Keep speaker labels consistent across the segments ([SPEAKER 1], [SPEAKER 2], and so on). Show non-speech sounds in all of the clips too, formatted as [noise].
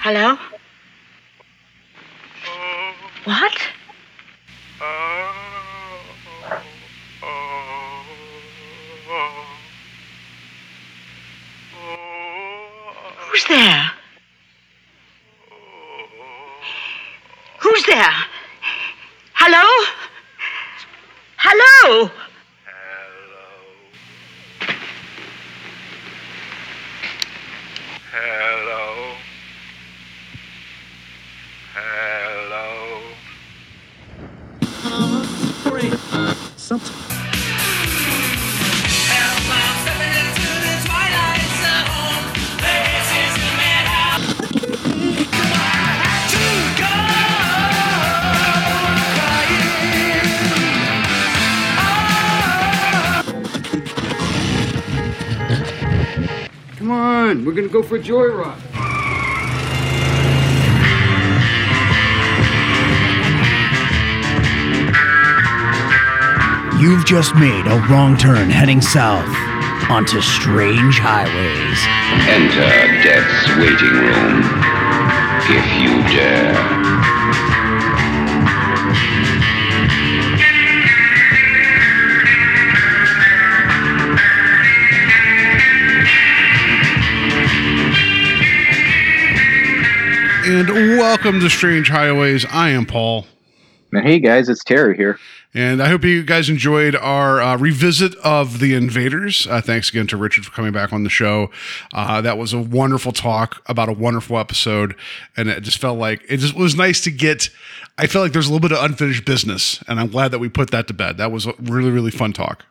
[SPEAKER 1] Hello?
[SPEAKER 2] A joyride.
[SPEAKER 3] You've just made a wrong turn heading south onto strange highways.
[SPEAKER 4] Enter death's waiting room, if you dare.
[SPEAKER 5] And welcome to Strange Highways. I am Paul.
[SPEAKER 6] Hey guys, it's Terry here.
[SPEAKER 5] And I hope you guys enjoyed our uh, revisit of The Invaders. Uh, thanks again to Richard for coming back on the show. Uh, that was a wonderful talk about a wonderful episode. And it just felt like it just was nice to get. I felt like there's a little bit of unfinished business. And I'm glad that we put that to bed. That was a really, really fun talk.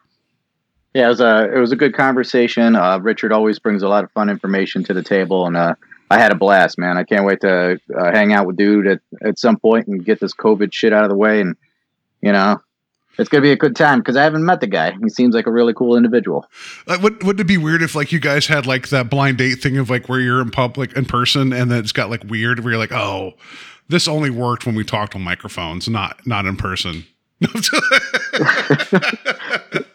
[SPEAKER 6] Yeah, it was a it was a good conversation. Uh, Richard always brings a lot of fun information to the table, and uh, I had a blast, man. I can't wait to uh, hang out with dude at, at some point and get this COVID shit out of the way, and you know, it's gonna be a good time because I haven't met the guy. He seems like a really cool individual.
[SPEAKER 5] Like, would, wouldn't it be weird if like you guys had like that blind date thing of like where you're in public in person and then it's got like weird where you're like, oh, this only worked when we talked on microphones, not not in person. [laughs] [laughs]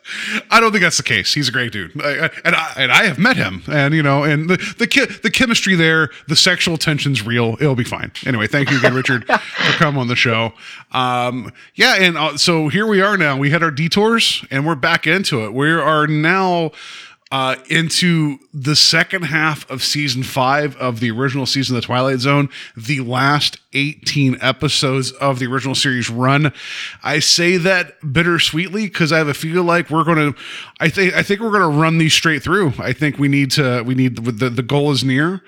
[SPEAKER 5] I don't think that's the case. He's a great dude, I, I, and I and I have met him, and you know, and the the ki- the chemistry there, the sexual tension's real. It'll be fine. Anyway, thank you again, Richard, for coming on the show. Um, yeah, and uh, so here we are now. We had our detours, and we're back into it. We are now uh, into the second half of season five of the original season of the Twilight Zone, the last 18 episodes of the original series run. I say that bittersweetly because I have a feel like we're going to, I think, I think we're going to run these straight through. I think we need to, we need the, the goal is near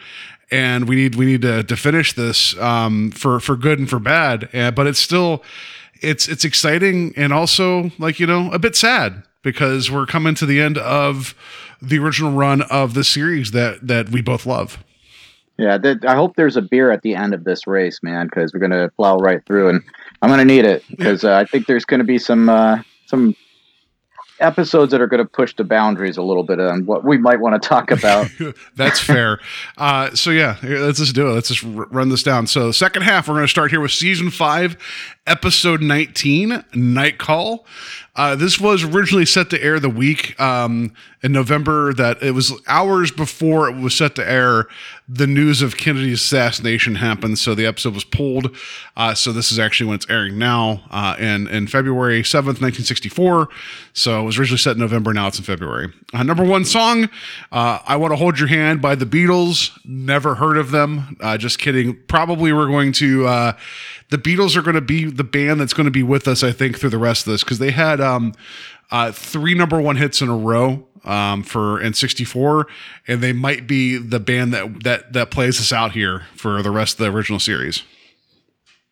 [SPEAKER 5] and we need, we need to, to finish this um, for, for good and for bad. Uh, but it's still, it's, it's exciting and also like, you know, a bit sad because we're coming to the end of the original run of the series that that we both love.
[SPEAKER 6] Yeah, th- I hope there's a beer at the end of this race, man, because we're gonna plow right through, and I'm gonna need it because uh, I think there's gonna be some uh, some episodes that are going to push the boundaries a little bit on what we might want to talk about. [laughs]
[SPEAKER 5] That's fair. uh, so yeah, let's just do it. Let's just r- run this down. So second half, we're going to start here with season five, episode 19, Night Call. Uh, this was originally set to air the week um, in November that it was hours before it was set to air. The news of Kennedy's assassination happened, so the episode was pulled. Uh, so this is actually when it's airing now uh, in, in February 7th, 1964. So it was originally set in November, now it's in February. Uh, number one song, uh, I Want to Hold Your Hand by the Beatles. Never heard of them. Uh, just kidding. Probably we're going to uh, the Beatles are going to be the band that's going to be with us, I think, through the rest of this because they had um, uh, three number one hits in a row um, for in '64, and they might be the band that that that plays us out here for the rest of the original series.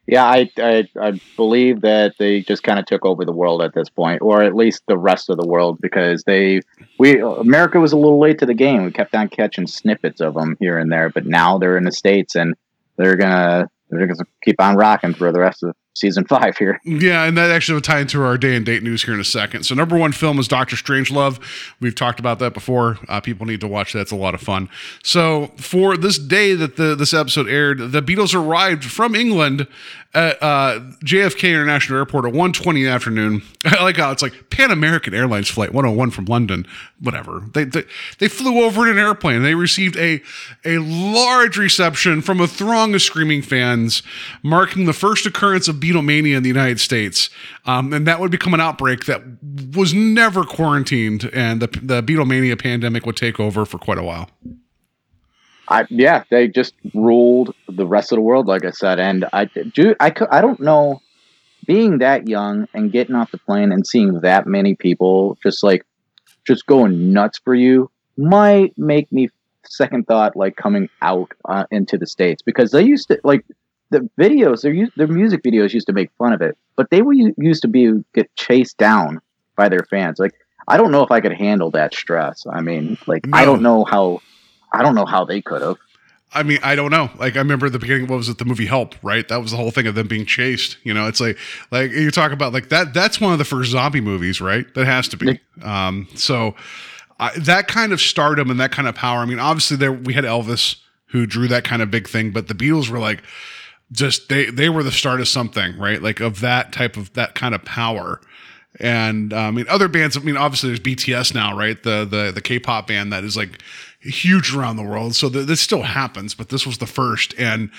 [SPEAKER 6] Yeah, I, I I believe that they just kind of took over the world at this point, or at least the rest of the world, because they we America was a little late to the game. We kept on catching snippets of them here and there, but now they're in the states and they're gonna they're gonna keep on rocking for the rest of season five here.
[SPEAKER 5] Yeah, and that actually will tie into our day and date news here in a second. So, number one film is Doctor Strangelove. We've talked about that before. Uh, people need to watch that; it's a lot of fun. So, for this day that the this episode aired, the Beatles arrived from England at uh, JFK International Airport at 1.20 in the afternoon. [laughs] I like how it's like Pan American Airlines flight 101 from London. Whatever. They, they they flew over in an airplane. They received a a large reception from a throng of screaming fans, marking the first occurrence of Beatlemania in the United States. Um, and that would become an outbreak that was never quarantined, and the the Beatlemania pandemic would take over for quite a while.
[SPEAKER 6] I yeah, they just ruled the rest of the world, like I said. And I do I I don't know, being that young and getting off the plane and seeing that many people just like just going nuts for you might make me second thought like coming out uh, into the states because they used to like the videos their their music videos used to make fun of it, but they were used to be get chased down by their fans. Like I don't know if I could handle that stress. I mean, like I don't know how I don't know how they could have.
[SPEAKER 5] I mean, I don't know. Like, I remember the beginning, what was it? The movie Help, right? That was the whole thing of them being chased. You know, it's like, like you talk about like that. That's one of the first zombie movies, right? That has to be. Um, so I that kind of stardom and that kind of power. I mean, obviously, there we had Elvis who drew that kind of big thing, but the Beatles were like, just they they were the start of something, right? Like of that type of that kind of power. And uh, I mean, other bands. I mean, obviously, there's BTS now, right? The the the K-pop band that is like huge around the world. So th- this still happens, but this was the first. And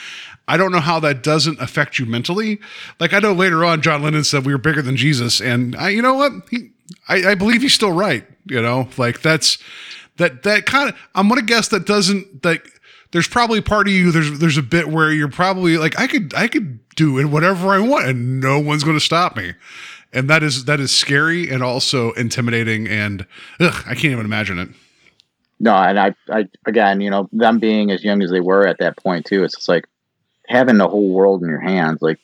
[SPEAKER 5] I don't know how that doesn't affect you mentally. Like I know later on, John Lennon said we were bigger than Jesus, and I, you know what? He, I, I believe he's still right. You know, like that's that that kind of. I'm gonna guess that doesn't like. There's probably part of you. There's there's a bit where you're probably like I could I could do it whatever I want, and no one's gonna stop me. And that is that is scary and also intimidating, and ugh, I can't even imagine it.
[SPEAKER 6] No, and I, I again, you know, them being as young as they were at that point too, it's just like having the whole world in your hands. Like,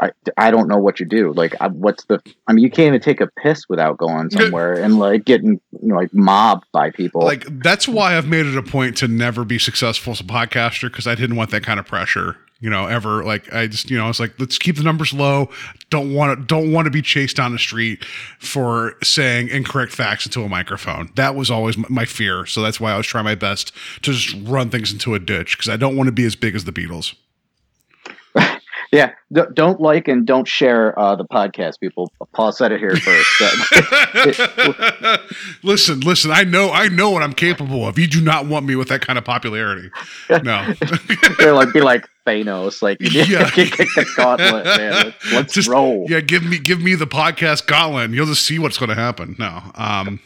[SPEAKER 6] I, I don't know what you do. Like, I, what's the? I mean, you can't even take a piss without going somewhere and like getting you know, like mobbed by people.
[SPEAKER 5] like that's why I've made it a point to never be successful as a podcaster because I didn't want that kind of pressure. You know, ever like I just you know I was like let's keep the numbers low. Don't want to don't want to be chased down the street for saying incorrect facts into a microphone. That was always my fear. So that's why I was trying my best to just run things into a ditch because I don't want to be as big as the Beatles.
[SPEAKER 6] Yeah, don't like and don't share uh, the podcast, people. Paul said it here first. [laughs]
[SPEAKER 5] listen, listen. I know, I know what I'm capable of. You do not want me with that kind of popularity. No, [laughs]
[SPEAKER 6] They're like, be like Thanos, like
[SPEAKER 5] Yeah. [laughs]
[SPEAKER 6] kick the gauntlet, man. Let's,
[SPEAKER 5] just
[SPEAKER 6] roll.
[SPEAKER 5] Yeah, give me give me the podcast gauntlet. You'll just see what's going to happen. No. Um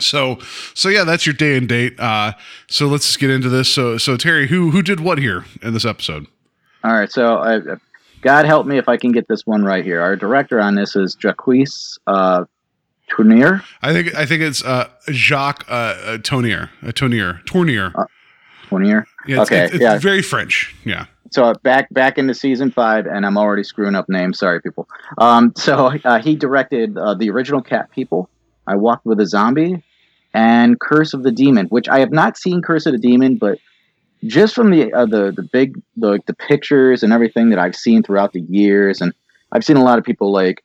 [SPEAKER 5] so so yeah, that's your day and date. Uh so let's just get into this. So so Terry, who who did what here in this episode?
[SPEAKER 6] All right, so uh, God help me if I can get this one right here. Our director on this is Jacques uh, Tournier.
[SPEAKER 5] I think I think it's uh Jacques uh, uh Tonier, uh, Tonier, Tournier.
[SPEAKER 6] Tournier.
[SPEAKER 5] Yeah, it's,
[SPEAKER 6] okay,
[SPEAKER 5] it's, it's
[SPEAKER 6] yeah.
[SPEAKER 5] very French. Yeah.
[SPEAKER 6] So uh, back back into season five, and I'm already screwing up names. Sorry, people. Um, so uh, he directed uh, the original Cat People. I Walked with a Zombie, and Curse of the Demon, which I have not seen Curse of the Demon, but just from the uh, the the big the, the pictures and everything that I've seen throughout the years, and I've seen a lot of people like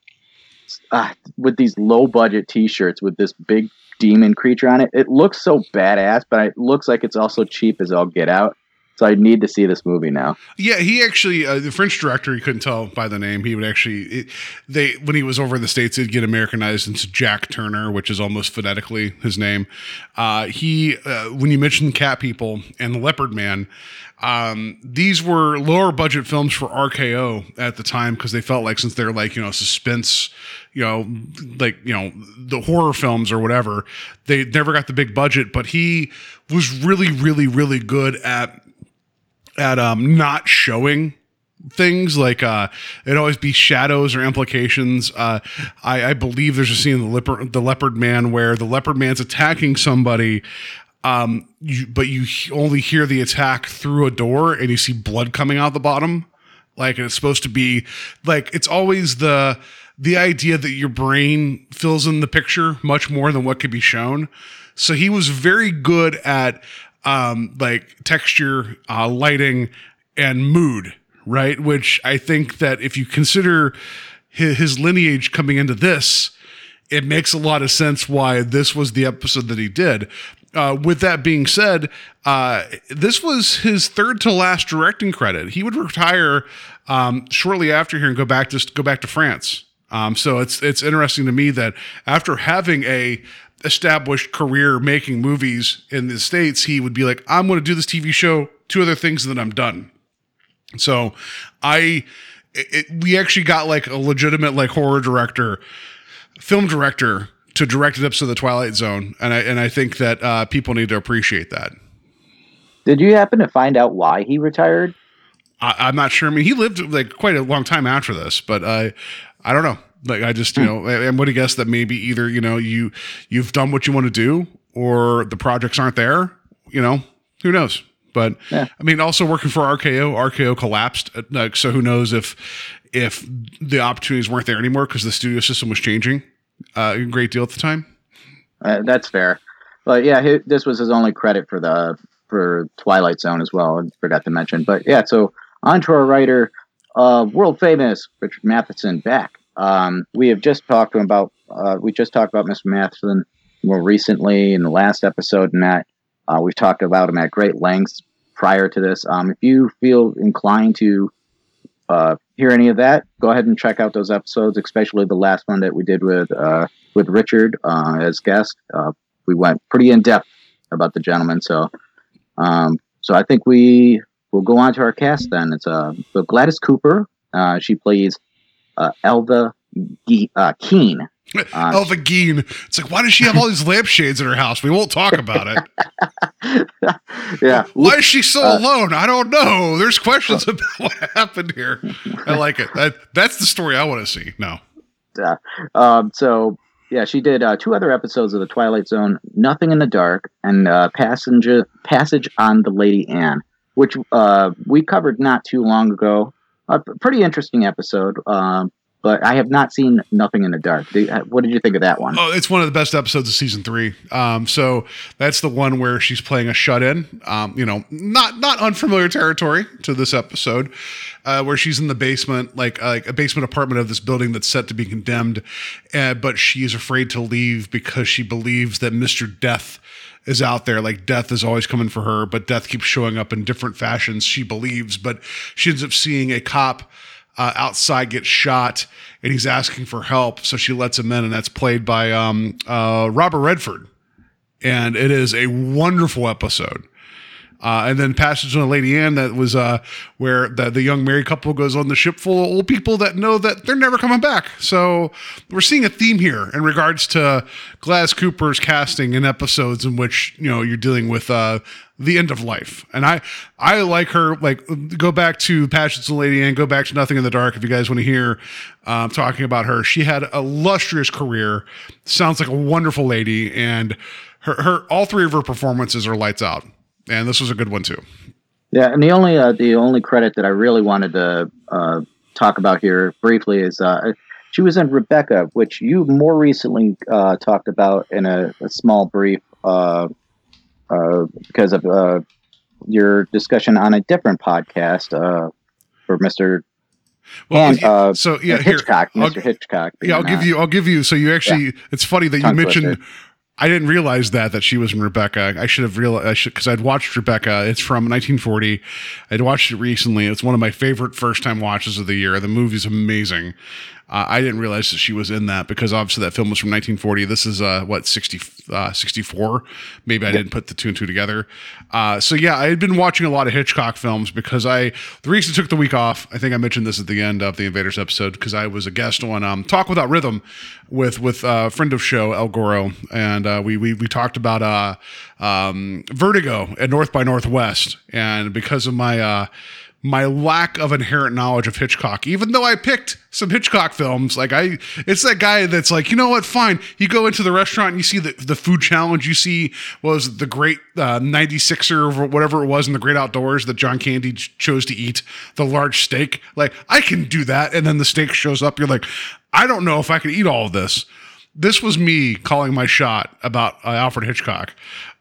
[SPEAKER 6] uh, with these low budget T-shirts with this big demon creature on it. It looks so badass, but it looks like it's also cheap as all get out. So I need to see this movie now.
[SPEAKER 5] Yeah, he actually uh, the French director. You couldn't tell by the name. He would actually it, they when he was over in the states, he'd get Americanized into Jack Turner, which is almost phonetically his name. Uh, he uh, when you mentioned Cat People and the Leopard Man, um, these were lower budget films for RKO at the time because they felt like since they're like you know suspense, you know like you know the horror films or whatever, they never got the big budget. But he was really really really good at at um not showing things like uh it always be shadows or implications. Uh i i believe there's a scene in the leopard the leopard man where the leopard man's attacking somebody um you, but you only hear the attack through a door and you see blood coming out the bottom. Like and it's supposed to be like it's always the the idea that your brain fills in the picture much more than what could be shown. So he was very good at um like texture uh lighting and mood right? Which I think that if you consider his, his lineage coming into this, it makes a lot of sense why this was the episode that he did. Uh, with that being said, uh, this was his third to last directing credit. He would retire um, shortly after here and go back to go back to France. Um, so it's it's interesting to me that after having a established career making movies in the states, he would be like, "I'm going to do this TV show, two other things, and then I'm done." So, I it, we actually got like a legitimate like horror director, film director to direct an episode of the Twilight Zone, and I and I think that uh, people need to appreciate that.
[SPEAKER 6] Did you happen to find out why he retired?
[SPEAKER 5] I, I'm not sure. I mean, he lived like quite a long time after this, but I I don't know. Like I just you know, I'm going to guess that maybe either you know you you've done what you want to do, or the projects aren't there. You know, who knows? But
[SPEAKER 6] Yeah.
[SPEAKER 5] I mean, also working for RKO, RKO collapsed. uh, Like, so who knows if if the opportunities weren't there anymore because the studio system was changing uh, a great deal at the time.
[SPEAKER 6] Uh, that's fair. But yeah, hi this was his only credit for the for Twilight Zone as well. I forgot to mention. But yeah, so on to our writer, uh, world famous Richard Matheson back. Um, we have just talked about. Uh, we just talked about Mr. Matheson more recently in the last episode, and that uh, we've talked about him at great lengths prior to this. Um, if you feel inclined to uh, hear any of that, go ahead and check out those episodes, especially the last one that we did with uh, with Richard uh, as guest. Uh, we went pretty in depth about the gentleman, so um, so I think we will go on to our cast then. It's so Gladys Cooper. She plays uh, Elva Ge- uh, Keen. Uh, [laughs]
[SPEAKER 5] Elva Geen. It's like, why does she have all these lampshades in her house? We won't talk about it. [laughs]
[SPEAKER 6] yeah,
[SPEAKER 5] Why is she so
[SPEAKER 6] Uh,
[SPEAKER 5] alone? I don't know. There's questions [laughs] about what happened here. I like it. That that's the story I want to see. No.
[SPEAKER 6] Um, so yeah, she did uh, two other episodes of the Twilight Zone, Nothing in the Dark, and uh, Passenger Passage on the Lady Anne, which uh, we covered not too long ago. A pretty interesting episode, um, but I have not seen Nothing in the Dark. Uh, what did you think of that one?
[SPEAKER 5] Oh, it's one of the best episodes of season three. Um, so that's the one where she's playing a shut-in. Um, you know, not not unfamiliar territory to this episode, uh, where she's in the basement, like like a basement apartment of this building that's set to be condemned, uh, but she is afraid to leave because she believes that Mister Death is out there. Like death is always coming for her, but death keeps showing up in different fashions. She believes, but she ends up seeing a cop uh, outside get shot and he's asking for help. So she lets him in, and that's played by um, uh, Robert Redford. And it is a wonderful episode. Uh, and then Passage on Lady Anne, that was uh, where the, the young married couple goes on the ship full of old people that know that they're never coming back. So we're seeing a theme here in regards to Gladys Cooper's casting in episodes in which you know you're dealing with uh, the end of life. And I I like her. Like go back to Passions of Lady Anne, go back to Nothing in the Dark if you guys want to hear um, talking about her. She had a lustrous career. Sounds like a wonderful lady, and her her all three of her performances are lights out and this was a good one too.
[SPEAKER 6] Yeah, and the only uh, the only credit that I really wanted to uh, talk about here briefly is uh, she was in Rebecca, which you more recently uh, talked about in a, a small brief uh, uh, because of uh, your discussion on a different podcast uh, for Mister
[SPEAKER 5] Well,
[SPEAKER 6] and uh,
[SPEAKER 5] so yeah, here,
[SPEAKER 6] Hitchcock,
[SPEAKER 5] I'll-
[SPEAKER 6] Hitchcock.
[SPEAKER 5] yeah, I'll give you, I'll give you. So you actually, it's funny that you mentioned. I didn't realize that that she was in Rebecca. I should have realized. I should because I'd watched Rebecca. It's from 1940. I'd watched it recently. It's one of my favorite first time watches of the year. The movie's amazing. Uh, I didn't realize that she was in that because obviously that film was from 1940. This is uh, what 60, uh, 64. Maybe I didn't put the two and two together. Uh, so yeah, I had been watching a lot of Hitchcock films because I the reason I took the week off. I think I mentioned this at the end of the Invaders episode because I was a guest on um, Talk Without Rhythm with with uh, a friend of show El Goro, and uh, we we we talked about uh, um, Vertigo at North by Northwest, and because of my uh, my lack of inherent knowledge of Hitchcock, even though I picked some Hitchcock films, like I, it's that guy that's like, you know what, fine. You go into the restaurant and you see the, the food challenge, you see was the great uh, 96er or whatever it was in the great outdoors that John Candy ch- chose to eat, the large steak. Like, I can do that. And then the steak shows up. You're like, I don't know if I can eat all of this this was me calling my shot about uh, Alfred Hitchcock.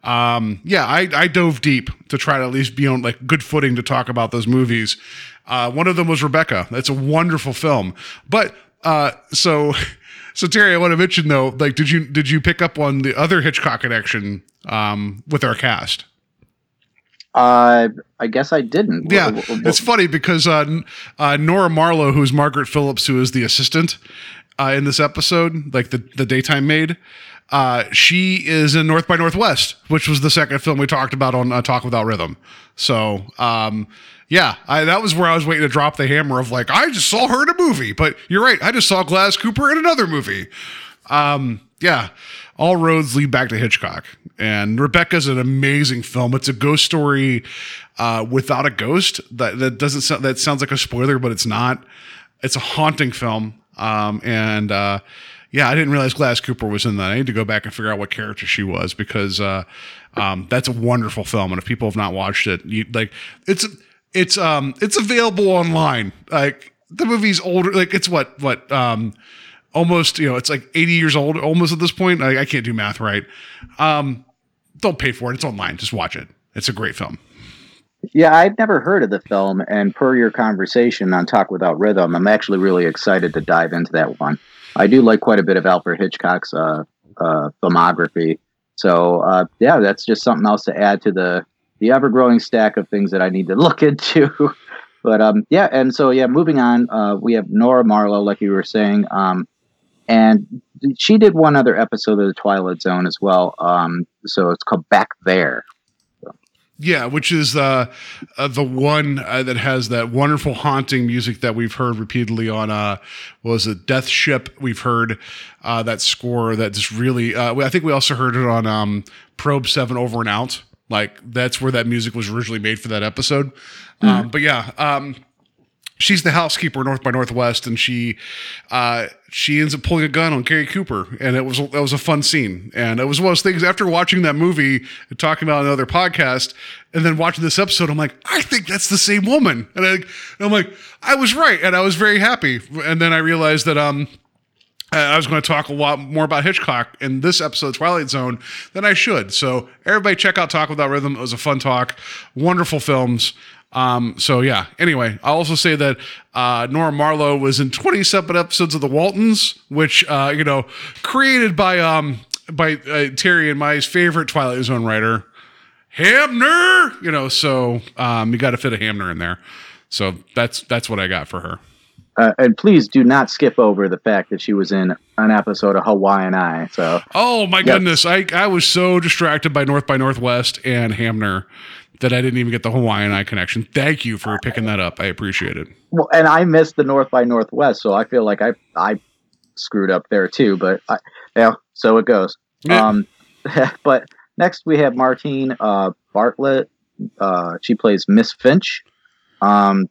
[SPEAKER 5] Um, yeah, I, I dove deep to try to at least be on like good footing to talk about those movies. Uh, one of them was Rebecca. That's a wonderful film. But uh, so, [laughs] so Terry, I want to mention though, like, did you did you pick up on the other Hitchcock connection um, with our cast?
[SPEAKER 6] Uh, I guess I didn't.
[SPEAKER 5] Yeah, it's funny because uh, uh, Nora Marlowe, who's Margaret Phillips, who is the assistant uh, in this episode, like the the daytime maid, uh, she is in North by Northwest, which was the second film we talked about on uh, Talk Without Rhythm. So, um, yeah, I, that was where I was waiting to drop the hammer of like, I just saw her in a movie, but you're right, I just saw Gladys Cooper in another movie. Um, yeah, all roads lead back to Hitchcock. And Rebecca's an amazing film. It's a ghost story uh, without a ghost. That that doesn't sound that sounds like a spoiler, but it's not. It's a haunting film. Um, and uh, yeah, I didn't realize Gladys Cooper was in that. I need to go back and figure out what character she was because uh, um, that's a wonderful film. And if people have not watched it, you, like it's it's um it's available online. Like the movie's older. Like it's what what um almost you know it's like 80 years old almost at this point I, I can't do math right um don't pay for it it's online just watch it it's a great film
[SPEAKER 6] Yeah, I'd never heard of the film, and per your conversation on Talk Without Rhythm, I'm actually really excited to dive into that one. I do like quite a bit of Alfred Hitchcock's uh, uh, filmography, so uh, yeah, that's just something else to add to the the ever growing stack of things that I need to [laughs] look into. but um, yeah, and so yeah, moving on, uh, we have Nora Marlowe, like you were saying, um, and she did one other episode of the Twilight Zone as well. Um, so it's called Back There.
[SPEAKER 5] Yeah which is uh, uh the one uh, that has that wonderful haunting music that we've heard repeatedly on uh what was it death ship we've heard uh that score that just really uh i think we also heard it on um probe 7 over and out. Like that's where that music was originally made for that episode. Um but yeah um she's the housekeeper north by northwest and she uh she ends up pulling a gun on Carrie Cooper and it was that was a fun scene and it was one of those things after watching that movie and talking about another podcast and then watching this episode I'm like I think that's the same woman and, I, and I'm like I was right and I was very happy and then I realized that um I was going to talk a lot more about Hitchcock in this episode, Twilight Zone, than I should. So everybody, check out Talk Without Rhythm. It was a fun talk, wonderful films. Um, so yeah. Anyway, I'll also say that uh, Nora Marlowe was in 27 episodes of The Waltons, which uh, you know, created by um by uh, Terry and my favorite Twilight Zone writer, Hamner. You know, so um, you got to fit a Hamner in there. So that's that's what I got for her.
[SPEAKER 6] Uh, and please do not skip over the fact that she was in an episode of Hawaiian Eye. So
[SPEAKER 5] Oh my goodness. I, I was so distracted by North by Northwest and Hamner that I didn't even get the Hawaiian Eye connection. Thank you for picking that up. I appreciate it.
[SPEAKER 6] well, and I missed the North by Northwest, so I feel like I I screwed up there too. But I, yeah, so it goes.
[SPEAKER 5] Yeah.
[SPEAKER 6] Um, [laughs] but next we have Martine uh, Bartlett. Uh, she plays Miss Finch. Um,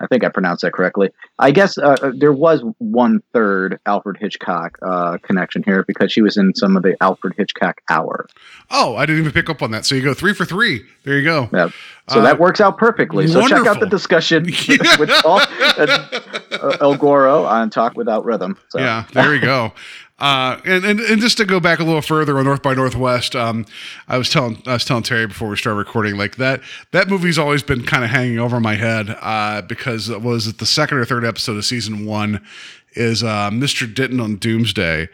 [SPEAKER 6] I think I pronounced that correctly. I guess uh, there was one third Alfred Hitchcock uh, connection here because she was in some of the Alfred Hitchcock Hour.
[SPEAKER 5] Oh, I didn't even pick up on that. So you go three for three. There you go.
[SPEAKER 6] Yeah. So
[SPEAKER 5] Uh,
[SPEAKER 6] that works out perfectly. So check out the discussion [laughs] with Paul and uh, El Goro on Talk Without Rhythm. So.
[SPEAKER 5] Yeah, there we go. Uh, and, and and just to go back a little further on North by Northwest, um, I was telling I was telling Terry before we started recording, like that that movie's always been kind of hanging over my head uh, because it was it the second or third episode of season one is uh, Mr. Denton on Doomsday,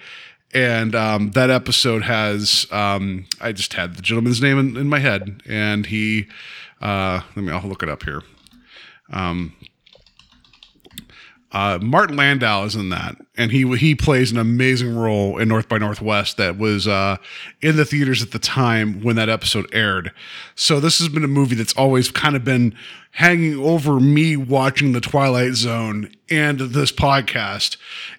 [SPEAKER 5] and um, that episode has um, I just had the gentleman's name in, in my head, and he uh, let me I'll look it up here. Uh, Martin Landau is in that, and he he plays an amazing role in North by Northwest that was uh, in the theaters at the time when that episode aired. So this has been a movie that's always kind of been hanging over me watching the Twilight Zone and this podcast,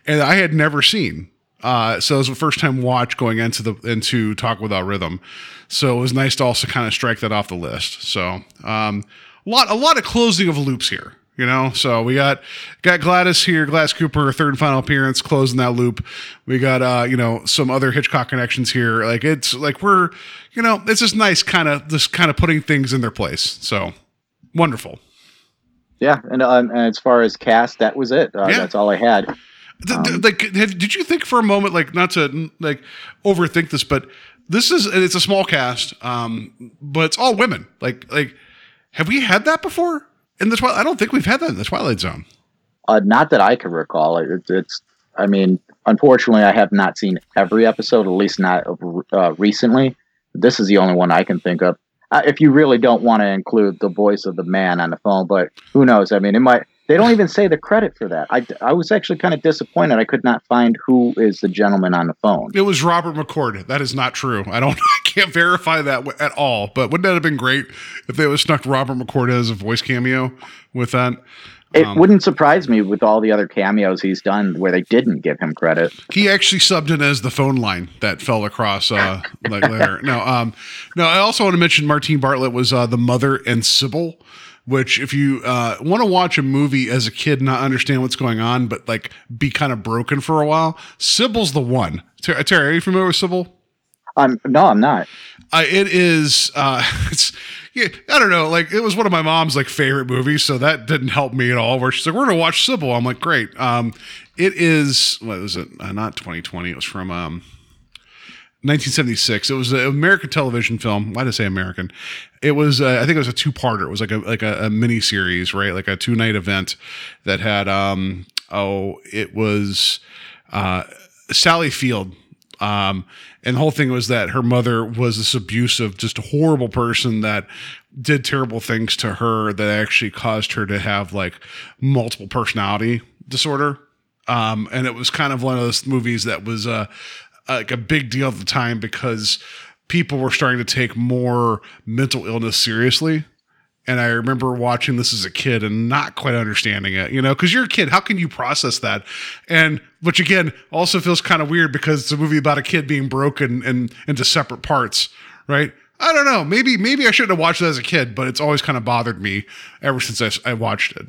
[SPEAKER 5] and I had never seen. Uh, so it was a first time watch going into the into Talk Without Rhythm. So it was nice to also kind of strike that off the list. So um, a lot a lot of closing of loops here. You know, so we got got Gladys here, Gladys Cooper, third and final appearance, closing that loop. We got uh, you know, some other Hitchcock connections here. Like it's like we're, you know, it's just nice kind of just kind of putting things in their place. So wonderful.
[SPEAKER 6] Yeah, and, uh, and as far as cast, that was it. Uh,
[SPEAKER 5] Yeah.
[SPEAKER 6] That's all I had.
[SPEAKER 5] Th- like, have, did you think for a moment, like, not to like overthink this, but this is it's a small cast, um, but it's all women. Like, like, have we had that before? In the Twilight. I don't think we've had that in the Twilight Zone.
[SPEAKER 6] Uh, not that I can recall. It, it's, I mean, unfortunately, I have not seen every episode, at least not uh, recently. This is the only one I can think of. Uh, if you really don't want to include the voice of the man on the phone, but who knows? I mean, it might. They don't even say the credit for that. I, I was actually kind of disappointed. I could not find who is the gentleman on the phone.
[SPEAKER 5] It was Robert McCord. That is not true. I don't. [laughs] I can't verify that at all. But wouldn't that have been great if they would snuck Robert McCord as a voice cameo with that?
[SPEAKER 6] It
[SPEAKER 5] Um,
[SPEAKER 6] wouldn't surprise me with all the other cameos he's done where they didn't give him credit.
[SPEAKER 5] He actually subbed in as the phone line that fell across uh, like later. No, um, no. I also want to mention Martine Bartlett was uh, the mother and Sybil, which if you uh, want to watch a movie as a kid, not understand what's going on, but like be kind of broken for a while, Sybil's the one. Ter- Terry, are you familiar with Sybil?
[SPEAKER 6] Um, no, I'm not.
[SPEAKER 5] Uh, it is. Uh, [laughs] it's. Yeah, I don't know. Like it was one of my mom's like favorite movies, so that didn't help me at all. Where she's like, "We're gonna watch Sybil." I'm like, "Great." Um, it is. What was it? Uh, not 2020. It was from um, 1976. It was an American television film. Why did I say American? It was. Uh, I think it was a two parter. It was like a like a, a mini series, right? Like a two night event that had. Um, oh, it was uh, Sally Field um, and the whole thing was that her mother was this abusive, just horrible person that did terrible things to her that actually caused her to have like multiple personality disorder. Um, and it was kind of one of those movies that was uh, like a big deal at the time because people were starting to take more mental illness seriously. And I remember watching this as a kid and not quite understanding it, you know, because you're a kid. How can you process that? And which again also feels kind of weird because it's a movie about a kid being broken and into separate parts, right? I don't know. Maybe maybe I shouldn't have watched it as a kid, but it's always kind of bothered me ever since I, I watched it.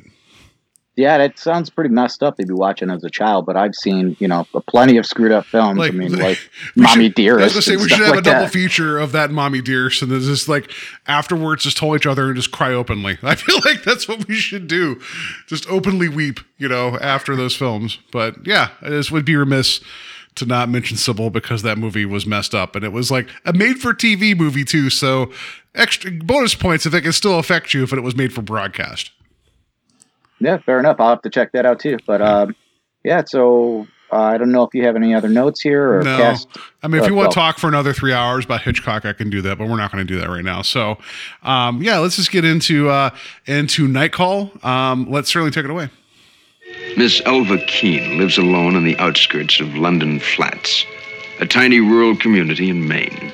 [SPEAKER 6] Yeah, that sounds pretty messed up to be watching as a child, but I've seen, you know, plenty of screwed up films. I mean, [laughs] like Mommy
[SPEAKER 5] should-
[SPEAKER 6] Dearest.
[SPEAKER 5] I was gonna say we should have
[SPEAKER 6] like
[SPEAKER 5] a double
[SPEAKER 6] that.
[SPEAKER 5] feature of that Mommy Dearest, and then just like afterwards, just tell each other and just cry openly. [laughs] I feel like that's what we should do, just openly weep, you know, after those films. But yeah, this would be remiss to not mention Sybil because that movie was messed up, and it was like a made-for-TV movie too. So extra bonus points if it can still affect you if it was made for broadcast.
[SPEAKER 6] Yeah, fair enough. I'll have to check that out too. But um, yeah, so uh, I don't know if you have any other notes here or
[SPEAKER 5] No,
[SPEAKER 6] cast.
[SPEAKER 5] I mean, if
[SPEAKER 6] uh,
[SPEAKER 5] you want
[SPEAKER 6] well,
[SPEAKER 5] to talk for another three hours about Hitchcock, I can do that, but we're not going to do that right now. So, um, yeah, let's just get into uh, into Night Call. Um, let's certainly take it away.
[SPEAKER 7] Miss Elva Keene lives alone on the outskirts of London Flats, a tiny rural community in Maine.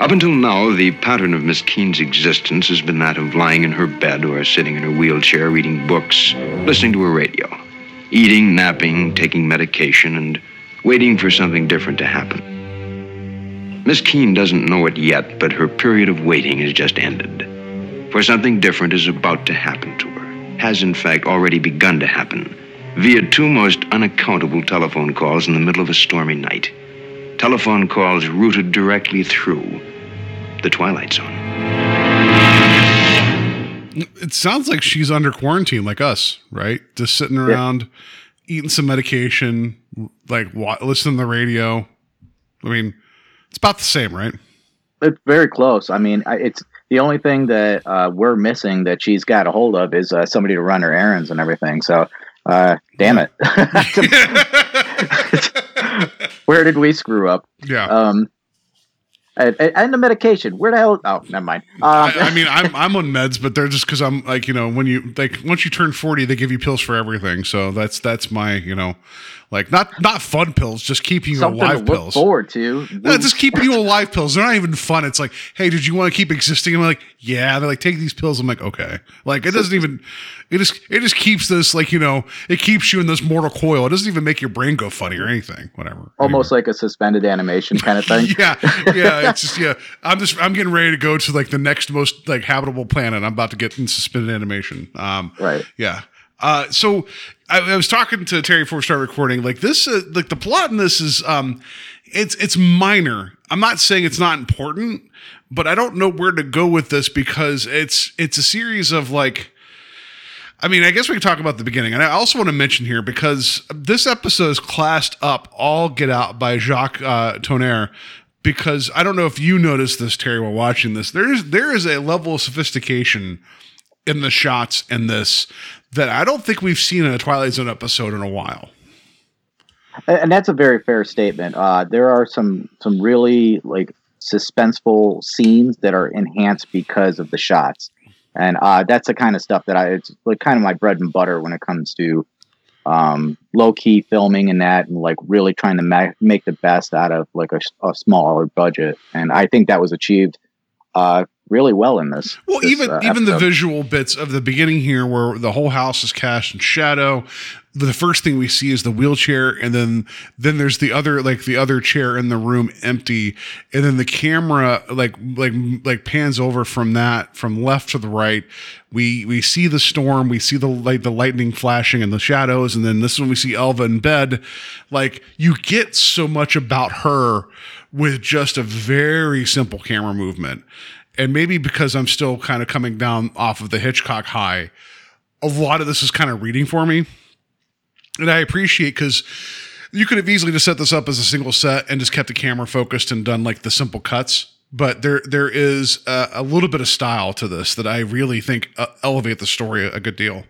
[SPEAKER 7] Up until now, the pattern of Miss Keene's existence has been that of lying in her bed or sitting in her wheelchair reading books, listening to her radio, eating, napping, taking medication, and waiting for something different to happen. Miss Keene doesn't know it yet, but her period of waiting has just ended. For something different is about to happen to her, has in fact already begun to happen, via two most unaccountable telephone calls in the middle of a stormy night. Telephone calls routed directly through the Twilight Zone.
[SPEAKER 5] It sounds like she's under quarantine, like us, right? Just sitting around, eating some medication, like listening to the radio. I mean, it's about the same, right?
[SPEAKER 6] It's very close. I mean, it's the only thing that uh, we're missing that she's got a hold of is uh, somebody to run her errands and everything. So, uh, damn it. [laughs] [laughs] Where did we screw up?
[SPEAKER 5] Yeah.
[SPEAKER 6] Um, and, and- the medication. Where the hell? Oh, never mind. Um,
[SPEAKER 5] I, I mean, I'm I'm on meds, but they're just because I'm like you know when you like once you turn forty, they give you pills for everything. So that's that's my you know, like not not fun pills, just keeping you
[SPEAKER 6] something to
[SPEAKER 5] alive
[SPEAKER 6] look
[SPEAKER 5] pills.
[SPEAKER 6] forward to.
[SPEAKER 5] No, just keeping you alive pills. They're not even fun. It's like, hey, did you want to keep existing? I'm like, yeah. They're like, take these pills. I'm like, okay. Like it doesn't even. It just it just keeps this like you know it keeps you in this mortal coil. It doesn't even make your brain go funny or anything. Whatever.
[SPEAKER 6] Almost like a suspended animation kind of thing. [laughs]
[SPEAKER 5] yeah, yeah. It's just yeah. I'm just I'm getting ready to go to like the next most like habitable planet. I'm about to get in suspended animation. Um,
[SPEAKER 6] Right.
[SPEAKER 5] Yeah. Uh, so I, I was talking to Terry before we started recording. Like this, uh, like the plot in this is, um, it's it's minor. I'm not saying it's not important, but I don't know where to go with this because it's it's a series of like. I mean, I guess we can talk about the beginning. And I also want to mention here because this episode is classed up all get out by Jacques uh, Tonnerre. Because I don't know if you noticed this, Terry, while watching this. There is there is a level of sophistication in the shots in this that I don't think we've seen in a Twilight Zone episode in a while.
[SPEAKER 6] And that's a very fair statement. Uh, there are some some really like suspenseful scenes that are enhanced because of the shots, and uh, that's the kind of stuff that I it's like kind of my bread and butter when it comes to um, low key filming and that, and like really trying to ma- make the best out of like a, a smaller budget. And I think that was achieved uh, really well in this.
[SPEAKER 5] Well,
[SPEAKER 6] this,
[SPEAKER 5] even
[SPEAKER 6] uh,
[SPEAKER 5] even the visual bits of the beginning here, where the whole house is cast in shadow. The first thing we see is the wheelchair, and then then there's the other like the other chair in the room empty, and then the camera like like like pans over from that from left to the right. We we see the storm, we see the like the lightning flashing and the shadows, and then this is when we see Elva in bed. Like you get so much about her with just a very simple camera movement and maybe because I'm still kind of coming down off of the Hitchcock high, a lot of this is kind of reading for me. And I appreciate because you could have easily just set this up as a single set and just kept the camera focused and done like the simple cuts. But there, there is a, a little bit of style to this that I really think uh, elevate the story a, a good deal.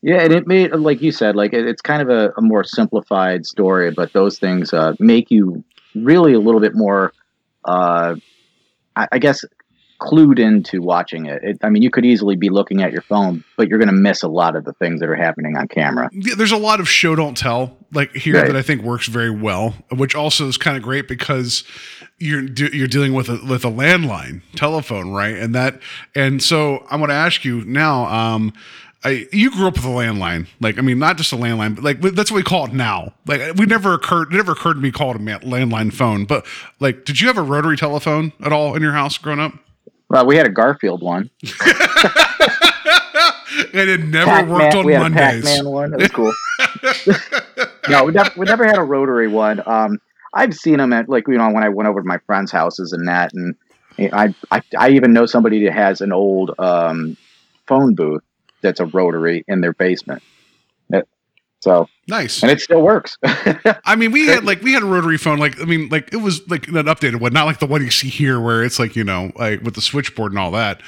[SPEAKER 6] Yeah, and it made, like you said, like it, it's kind of a, a more simplified story, but those things uh, make you really a little bit more, uh, I, I guess, clued into watching it. it. I mean, you could easily be looking at your phone, but you're going to miss a lot of the things that are happening on camera.
[SPEAKER 5] Yeah, there's a lot of show don't tell like here
[SPEAKER 6] Right.
[SPEAKER 5] that I think works very well, which also is kind of great because you're de- you're dealing with a with a landline telephone, right? And that and so I'm going to ask you now. Um, I you grew up with a landline, like I mean, not just a landline, but like that's what we call it now. Like we never occurred, it never occurred to me to call it a landline phone. But like, did you have a rotary telephone at all in your house growing up?
[SPEAKER 6] Well, we had a Garfield one. [laughs]
[SPEAKER 5] and it never
[SPEAKER 6] Pac-Man-
[SPEAKER 5] worked on
[SPEAKER 6] we had
[SPEAKER 5] Mondays.
[SPEAKER 6] a Pac-Man one. That was cool. [laughs] no, we never, we never had a rotary one. Um, I've seen them at like you know when I went over to my friends' houses and that, and I I, I even know somebody that has an old um, phone booth that's a rotary in their basement. That- so
[SPEAKER 5] Nice.
[SPEAKER 6] and it still works. [laughs]
[SPEAKER 5] I mean, we had like we had a rotary phone. Like, I mean, like it was like an updated one, not like the one you see here, where it's like you know, like with the switchboard and all that.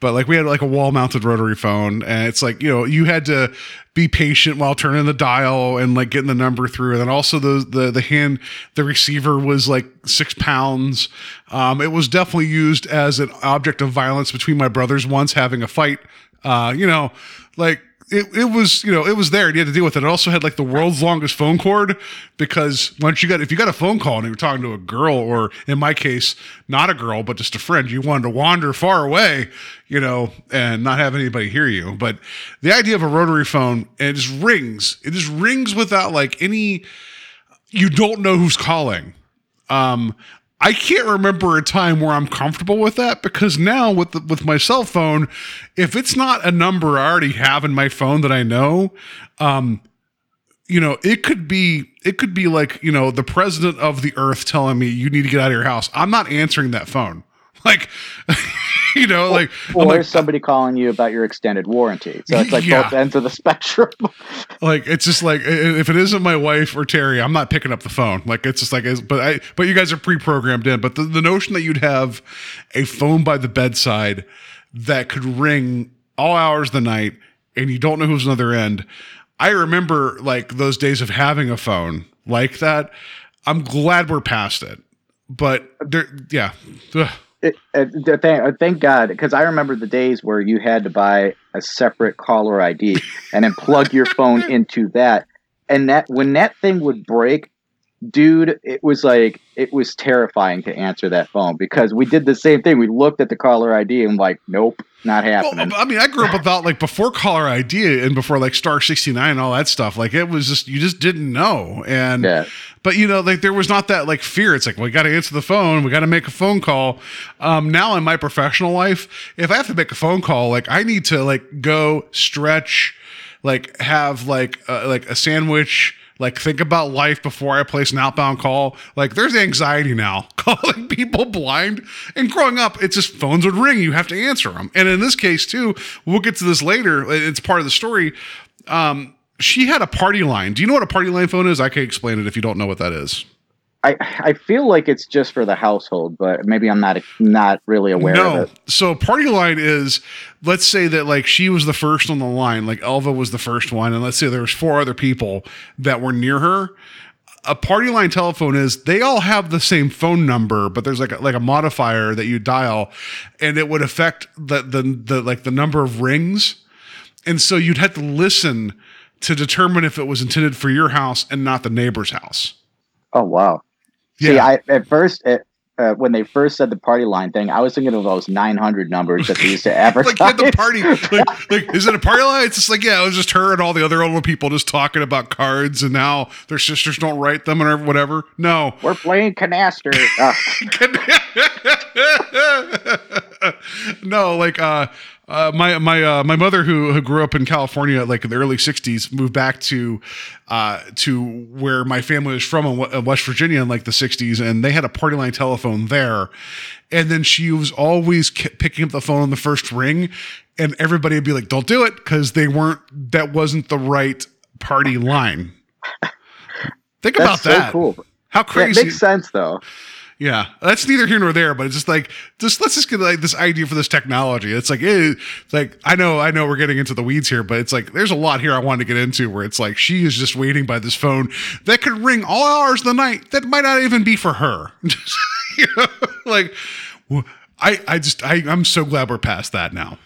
[SPEAKER 5] But like we had like a wall mounted rotary phone, and it's like you know, you had to be patient while turning the dial and like getting the number through. And then also the the the hand, the receiver was like six pounds. Um, it was definitely used as an object of violence between my brothers once having a fight. Uh, you know, like it, it was you know it was there and you had to deal with it. It also had like the world's longest phone cord because once you got if you got a phone call and you were talking to a girl or in my case not a girl but just a friend you wanted to wander far away you know and not have anybody hear you. But the idea of a rotary phone it just rings it just rings without like any you don't know who's calling. Um, I can't remember a time where I'm comfortable with that because now with the, with my cell phone, if it's not a number I already have in my phone that I know, um, you know, it could be it could be like you know the president of the earth telling me you need to get out of your house. I'm not answering that phone. [laughs] Like, you know, like
[SPEAKER 6] or
[SPEAKER 5] like,
[SPEAKER 6] somebody calling you about your extended warranty. So it's like
[SPEAKER 5] Yeah.
[SPEAKER 6] both ends of the spectrum. [laughs]
[SPEAKER 5] like it's just like if it isn't my wife or Terry, I'm not picking up the phone. Like it's just like, but I, but you guys are pre-programmed in. But the, the notion that you'd have a phone by the bedside that could ring all hours of the night and you don't know who's on the other end. I remember like those days of having a phone like that. I'm glad we're past it, but there, yeah. Ugh.
[SPEAKER 6] It, uh, th- thank, uh, thank God, because I remember the days where you had to buy a separate caller ID and then plug your phone [laughs] into that, and that when that thing would break, dude, it was like it was terrifying to answer that phone because we did the same thing. We looked at the caller ID and like, nope, not happening.
[SPEAKER 5] Well, I mean, I grew up without like before caller ID and before like Star 69 and all that stuff. Like it was just, you just didn't know. And,
[SPEAKER 6] Yeah.
[SPEAKER 5] but you know, like there was not that like fear. It's like, well, we got to answer the phone. We got to make a phone call. Um, now in my professional life, if I have to make a phone call, like I need to like go stretch, like have like, uh, like a sandwich, like think about life before I place an outbound call. Like there's anxiety now [laughs] calling people blind. And growing up, it's just phones would ring. You have to answer them. And in this case too, we'll get to this later. It's part of the story. Um, she had a party line. Do you know what a party line phone is? I can explain it if you don't know what that is.
[SPEAKER 6] I I feel like it's just for the household, but maybe I'm not not really aware
[SPEAKER 5] no.
[SPEAKER 6] of it.
[SPEAKER 5] So party line is let's say that like she was the first on the line, like Elva was the first one, and let's say there was four other people that were near her. A party line telephone is they all have the same phone number, but there's like a, like a modifier that you dial, and it would affect the the, the like the number of rings, and so you'd have to listen to determine if it was intended for your house and not the neighbor's house.
[SPEAKER 6] Oh wow. See, I at first uh, when they first said the party line thing, I was thinking of those 900 numbers that they used to [laughs] advertise.
[SPEAKER 5] like at the party, like, like is it a party line? It's just like yeah, it was just her and all the other older people just talking about cards, and now their sisters don't write them or whatever. No,
[SPEAKER 6] We're playing canasta. [laughs] Uh, [laughs]
[SPEAKER 5] no, like uh, uh, my my uh, my mother who who grew up in California, like in the early '60s, moved back to uh, to where my family was from in West Virginia in like the '60s, and they had a party line telephone there. And then she was always picking up the phone on the first ring, and everybody would be like, "Don't do it," because they weren't. That wasn't the right party line. Think about
[SPEAKER 6] that's so
[SPEAKER 5] that.
[SPEAKER 6] cool.
[SPEAKER 5] How
[SPEAKER 6] Yeah, it
[SPEAKER 5] crazy!
[SPEAKER 6] makes sense though.
[SPEAKER 5] Yeah, that's neither here nor there, but it's just like just let's just get like this idea for this technology. It's like eh, it's like I know I know we're getting into the weeds here, but it's like there's a lot here I wanted to get into where it's like she is just waiting by this phone that could ring all hours of the night that might not even be for her. [laughs] like I I just I I'm so glad we're past that now.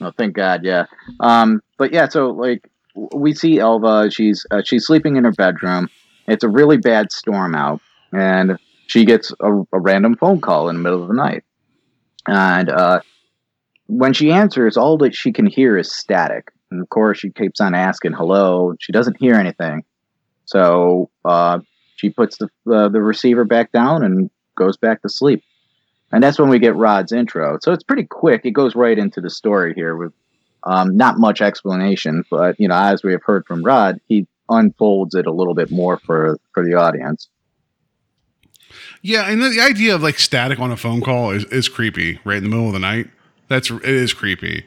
[SPEAKER 6] Oh, thank God, yeah. Um, but yeah, so like we see Elva. She's uh, she's sleeping in her bedroom. It's a really bad storm out, and she gets a, a random phone call in the middle of the night. And uh, when she answers, all that she can hear is static. And of course, she keeps on asking hello. She doesn't hear anything, so uh, she puts the uh, the receiver back down and goes back to sleep. And that's when we get Rod's intro. So it's pretty quick. It goes right into the story here with um, not much explanation, but you know, as we have heard from Rod, he unfolds it a little bit more for for the audience.
[SPEAKER 5] Yeah, and the, the idea of like static on a phone call is, is creepy, right in the middle of the night. That's it is creepy.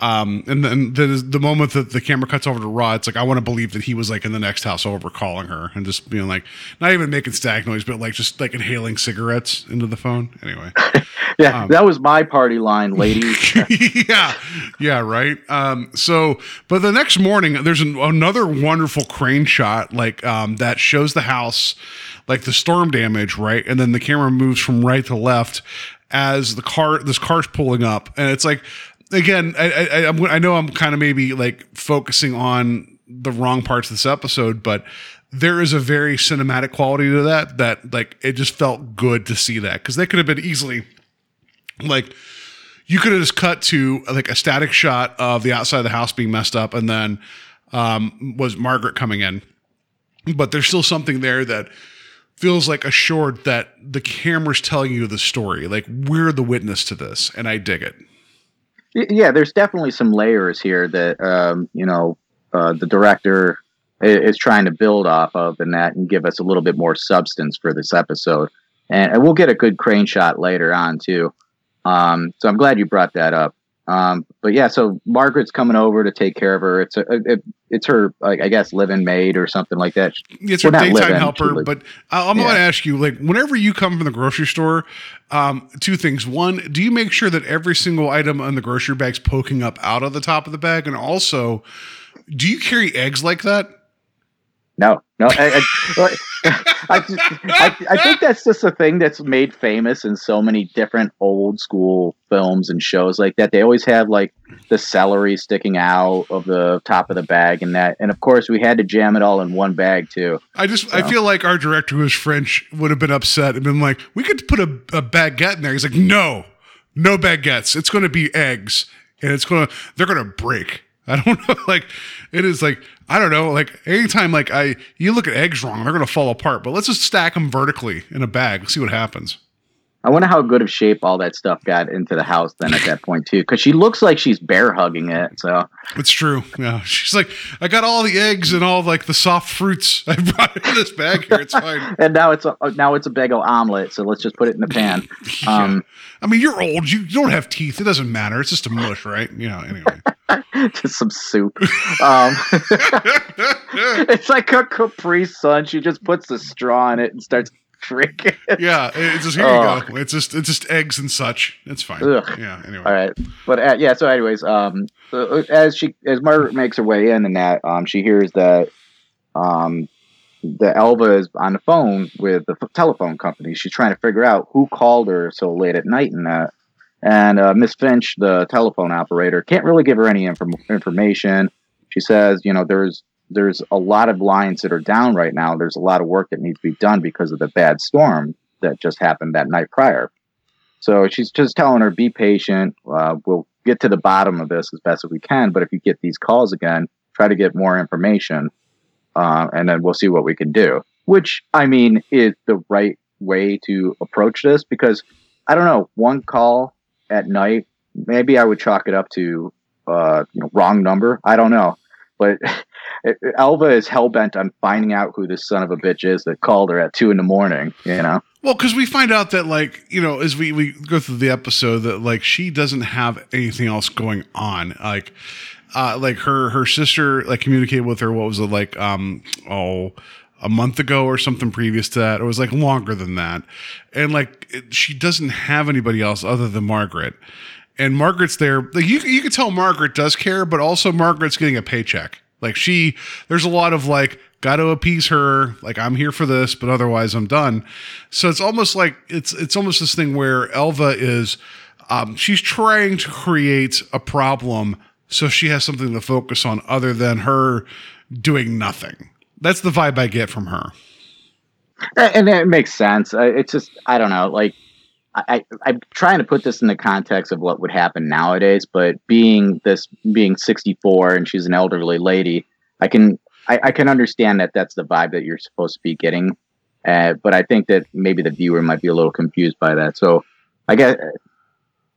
[SPEAKER 5] Um, and then the the moment that the camera cuts over to Rod, it's like I want to believe that he was like in the next house over calling her and just being like, not even making static noise, but like just like inhaling cigarettes into the phone. Anyway, [laughs]
[SPEAKER 6] Yeah,
[SPEAKER 5] Um,
[SPEAKER 6] that was my party line, ladies. [laughs]
[SPEAKER 5] yeah, yeah, right. Um, so, but the next morning, there's an, another wonderful crane shot, like um, that shows the house, like the storm damage, right, and then the camera moves from right to left as the car, this car's pulling up, and it's like, again, I, I, I'm, know I'm kind of maybe like focusing on the wrong parts of this episode, but there is a very cinematic quality to that that like it just felt good to see that. Because they could have been easily like you could have just cut to like a static shot of the outside of the house being messed up and then um, was margaret coming in. But there's still something there that feels like assured that the camera's telling you the story like we're the witness to this and i dig it
[SPEAKER 6] yeah, there's definitely some layers here that um, you know uh, the director is trying to build off of, and that and give us a little bit more substance for this episode. And, we'll get a good crane shot later on too. Um, so I'm glad you brought that up. Um, but yeah, so Margaret's coming over to take care of her. It's a, it, it's her, like, I guess, live-in maid or something like that.
[SPEAKER 5] it's
[SPEAKER 6] Well,
[SPEAKER 5] her daytime helper
[SPEAKER 6] live-
[SPEAKER 5] but i'm going to ask you like whenever you come from the grocery store um, two things one do you make sure that every single item on the grocery bag's poking up out of the top of the bag and also do you carry eggs like that
[SPEAKER 6] No, no. I, I, I, just- I, I think that's just a thing that's made famous in so many different old school films and shows like that. They always have like the celery sticking out of the top of the bag and that. And of course, we had to jam it all in one bag too.
[SPEAKER 5] I just I feel like our director who is French would have been upset and been like, we could put a, a baguette in there. He's like, no, no baguettes. It's going to be eggs, and it's going to they're going to break. I don't [laughs] know. Like it is like I don't know. Like anytime like I you look at eggs wrong, they're going to fall apart. But let's just stack them vertically in a bag. See what happens.
[SPEAKER 6] I wonder how good of shape all that stuff got into the house then at that point too, because she looks like she's bear hugging it. So
[SPEAKER 5] It's true. Yeah, she's like, I got all the eggs and all like the soft fruits. I brought in this bag here. It's fine. [laughs]
[SPEAKER 6] and now it's a now it's a bagel omelet. So let's just put it in the pan. [laughs] Um,
[SPEAKER 5] I mean, you're old. You don't have teeth. It doesn't matter. It's just a mush, right? You know. Anyway. [laughs]
[SPEAKER 6] just some soup. Um, it's like a Capri Sun. She just puts the straw in it and starts Freak.
[SPEAKER 5] Yeah, it's just here you
[SPEAKER 6] Oh.
[SPEAKER 5] go. It's just it's just eggs and such. It's fine.
[SPEAKER 6] Ugh.
[SPEAKER 5] Yeah. Anyway.
[SPEAKER 6] All right, but uh, yeah. So, anyways, um, so, uh, as she as Margaret makes her way in, and that um, she hears that um, the Elva is on the phone with the f- telephone company. She's trying to figure out who called her so late at night, and that. And uh, Miss Finch, the telephone operator, can't really give her any inform- information. She says, you know, there's there's a lot of lines that are down right now. There's a lot of work that needs to be done because of the bad storm that just happened that night prior. So she's just telling her, be patient. Uh, we'll get to the bottom of this as best as we can. But if you get these calls again, try to get more information, uh, and then we'll see what we can do. Which I mean is the right way to approach this because I don't know one call at night. Maybe I would chalk it up to uh, you know, wrong number. I don't know, but [laughs] Elva is hell bent on finding out who this son of a bitch is that called her at two in the morning. You know.
[SPEAKER 5] Well, because we find out that, like, you know, as we, we go through the episode, that like she doesn't have anything else going on. Like, uh, like her her sister like communicated with her. What was it like? Um, oh, a month ago or something previous to that. It was like longer than that, and like it, she doesn't have anybody else other than Margaret. And Margaret's there. Like you, you can tell Margaret does care, but also Margaret's getting a paycheck. Like she, there's a lot of like, got to appease her. Like I'm here for this, but otherwise I'm done. So it's almost like it's it's almost this thing where Elva is, um, she's trying to create a problem so she has something to focus on other than her doing nothing. That's the vibe I get from her.
[SPEAKER 6] and it makes sense. It's just I don't know. Like I, I'm trying to put this in the context of what would happen nowadays. But being this being 64 and she's an elderly lady, I can I, I can understand that that's the vibe that you're supposed to be getting. Uh, but I think that maybe the viewer might be a little confused by that. So I guess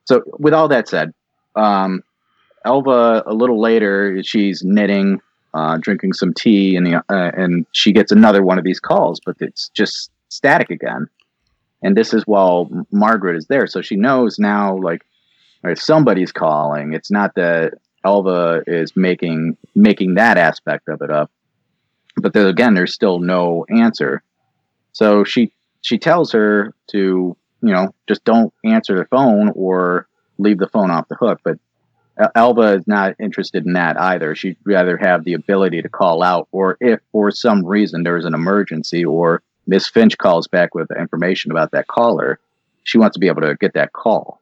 [SPEAKER 6] so. With all that said, um, Elva a little later she's knitting uh, drinking some tea, and uh, and she gets another one of these calls, but it's just static again. And this is while Margaret is there, so she knows now, like, if somebody's calling, it's not that Elva is making making that aspect of it up, but there, again, there's still no answer. So she she tells her to, you know, just don't answer the phone or leave the phone off the hook, but Elva is not interested in that either. She'd rather have the ability to call out, or if for some reason there's an emergency or Miss Finch calls back with information about that caller, she wants to be able to get that call.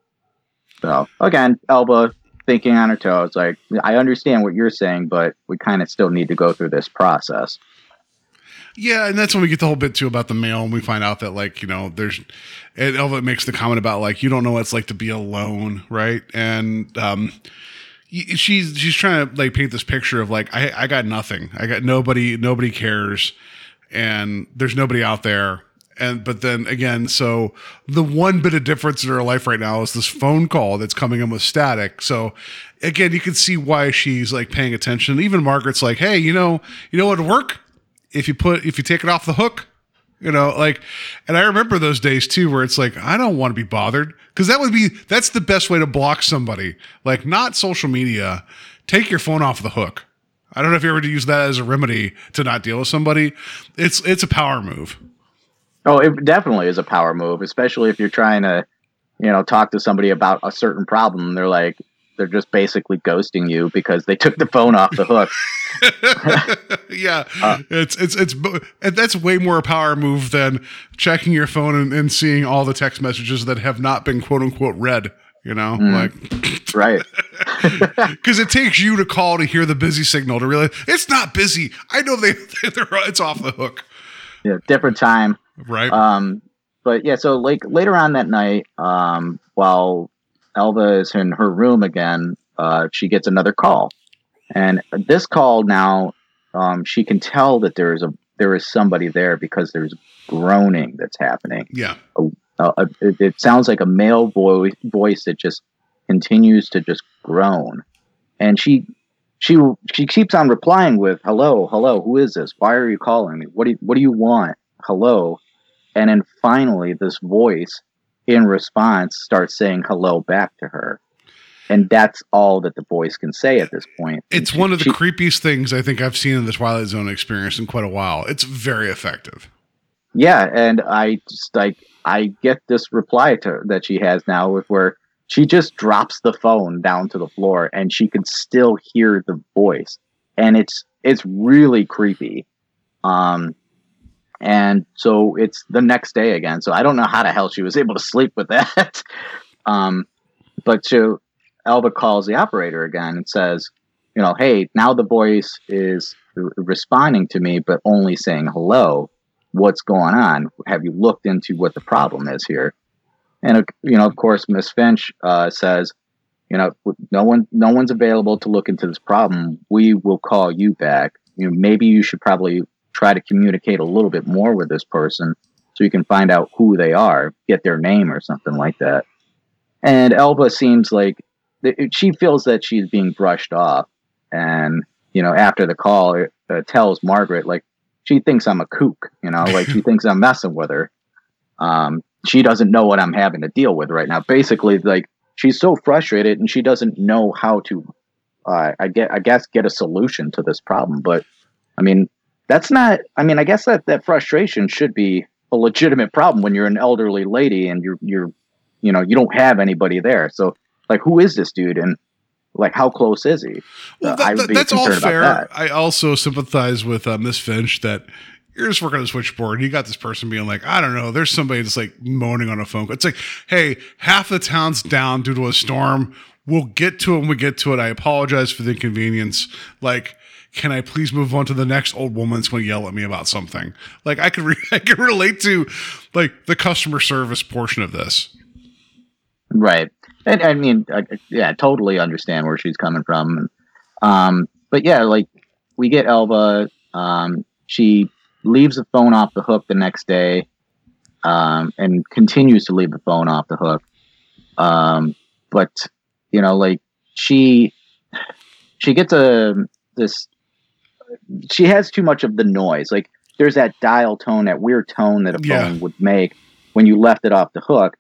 [SPEAKER 6] So again, Elva thinking on her toes, like I understand what you're saying, but we kind of still need to go through this process.
[SPEAKER 5] Yeah, and that's when we get the whole bit too about the mail, and we find out that like you know there's, and Elva makes the comment about like you don't know what it's like to be alone, right? And um, she's she's trying to like paint this picture of like I I got nothing, I got nobody, nobody cares, and there's nobody out there. And but then again, so the one bit of difference in her life right now is this phone call that's coming in with static. So again, you can see why she's like paying attention. Even Margaret's like, hey, you know, you know what would work if you put if you take it off the hook you know like and i remember those days too where it's like i don't want to be bothered because that would be that's the best way to block somebody like not social media take your phone off the hook i don't know if you ever to use that as a remedy to not deal with somebody it's it's a power move
[SPEAKER 6] Oh, it definitely is a power move, especially if you're trying to, you know, talk to somebody about a certain problem. They're like, they're just basically ghosting you because they took the phone off the hook. [laughs]
[SPEAKER 5] yeah uh, it's it's it's and that's way more a power move than checking your phone and, and seeing all the text messages that have not been quote unquote read you know like
[SPEAKER 6] right. [laughs]
[SPEAKER 5] because it takes you to call to hear the busy signal to realize it's not busy. I know they [laughs] they're it's off the hook,
[SPEAKER 6] Yeah, different time.
[SPEAKER 5] right?
[SPEAKER 6] Um, but yeah, so like later on that night, um, while Elva is in her room again, uh, she gets another call, and this call now, um, she can tell that there is a there is somebody there because there's groaning that's happening.
[SPEAKER 5] yeah,
[SPEAKER 6] Uh, uh, it, it sounds like a male voice voice that just continues to just groan, and she. She, she keeps on replying with hello hello who is this why are you calling me what do you, what do you want hello and then finally, this voice in response starts saying hello back to her. And that's all that the voice can say at this point.
[SPEAKER 5] it's
[SPEAKER 6] She-
[SPEAKER 5] one of the
[SPEAKER 6] she-
[SPEAKER 5] creepiest things I think I've seen in the Twilight Zone experience in quite a while. It's very effective.
[SPEAKER 6] Yeah, and I just like I get this reply to that she has now with where she just drops the phone down to the floor and she can still hear the voice, and it's it's really creepy. Um, and so it's the next day again. So I don't know how the hell she was able to sleep with that. [laughs] um, but so Elva calls the operator again and says, you know, hey, now the voice is responding to me, but only saying hello. What's going on? Have you looked into what the problem is here? And uh, you know, of course, Miss Finch uh, says, you know, no one, no one's available to look into this problem. We will call you back. You know, maybe you should probably try to communicate a little bit more with this person so you can find out who they are, get their name or something like that. And Elva seems like she feels that she's being brushed off, and you know, after the call, it uh, tells Margaret like she thinks I'm a kook, you know, like she [laughs] thinks I'm messing with her. Um, she doesn't know what I'm having to deal with right now. Basically, like she's so frustrated and she doesn't know how to, uh, I get, I guess, get a solution to this problem. But I mean, that's not. I mean, I guess that that frustration should be a legitimate problem when you're an elderly lady and you're you're, you know, you don't have anybody there. So like, who is this dude and like how close is he?
[SPEAKER 5] Well, that- that- that's all fair.
[SPEAKER 6] that.
[SPEAKER 5] I also sympathize with uh, Miss Finch that you're just working on the switchboard. You got this person being like, I don't know, there's somebody just like moaning on a phone. call. It's like, hey, half the town's down due to a storm. We'll get to it when we get to it. I apologize for the inconvenience. Like, can I please move on to the next old woman that's going to yell at me about something? Like, I could re- [laughs] I could relate to like the customer service portion of this.
[SPEAKER 6] Right. And I mean, I, yeah, totally understand where she's coming from. Um, but yeah, like we get Elva. Um, she leaves the phone off the hook the next day, um, and continues to leave the phone off the hook. Um, but you know, like she, she gets a this. She has too much of the noise. Like there's that dial tone, that weird tone that a
[SPEAKER 5] Yeah.
[SPEAKER 6] phone would make when you left it off the hook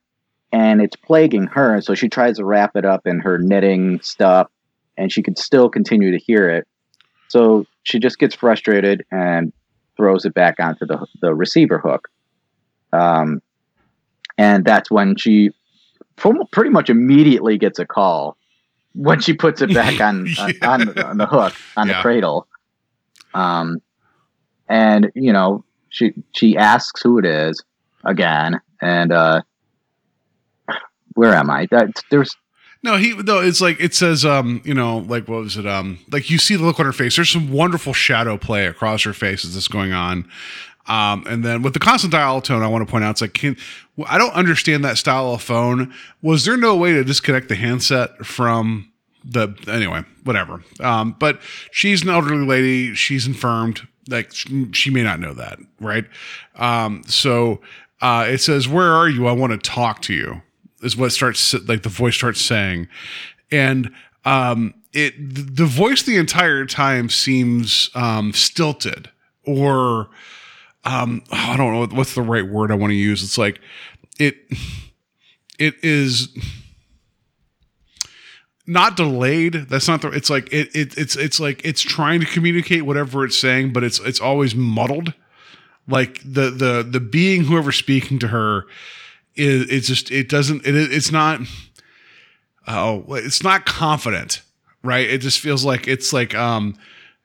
[SPEAKER 6] and it's plaguing her. So she tries to wrap it up in her knitting stuff, and she can still continue to hear it. So she just gets frustrated and throws it back onto the the receiver hook. Um, and that's when she pr- pretty much immediately gets a call when she puts it back on [laughs] on, on, on the hook on
[SPEAKER 5] Yeah.
[SPEAKER 6] the cradle. Um, and you know she she asks who it is again, and uh, where am I? That there's
[SPEAKER 5] No, he no, it's like it says um, you know, like what was it? Um, like you see the look on her face. There's some wonderful shadow play across her face as this going on. Um, and then with the constant dial tone, I want to point out it's like can, I don't understand that style of phone. Was there no way to disconnect the handset from the anyway, whatever. Um, but she's an elderly lady, she's infirmed, like she, she may not know that, right? Um, so uh, it says, Where are you? I want to talk to you is what starts like the voice starts saying. And um it the voice the entire time seems um stilted or um i don't know what's the right word i want to use. It's like it it is not delayed. That's not the it's like it, it it's it's like it's trying to communicate whatever it's saying but it's it's always muddled. Like the the the being whoever's speaking to her is it's just it doesn't it it's not oh it's not confident right it just feels like it's like um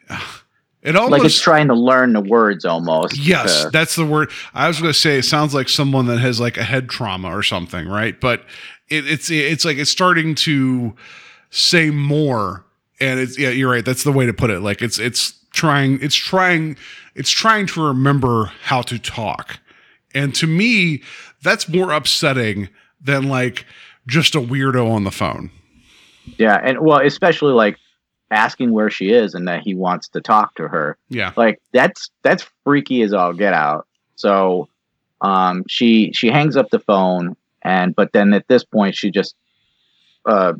[SPEAKER 5] [sighs] it almost
[SPEAKER 6] like it's trying to learn the words almost.
[SPEAKER 5] Yes,
[SPEAKER 6] to-
[SPEAKER 5] that's the word. I was going to say it sounds like someone that has like a head trauma or something, right? But it, it's it's like it's starting to say more, and it's yeah, you're right. That's the way to put it. Like it's it's trying it's trying it's trying to remember how to talk, and to me, that's more upsetting than like just a weirdo on the phone.
[SPEAKER 6] yeah, and well, especially like asking where she is and that he wants to talk to her.
[SPEAKER 5] Yeah,
[SPEAKER 6] Like that's that's freaky as all get out. So um she she hangs up the phone and but then at this point she just uh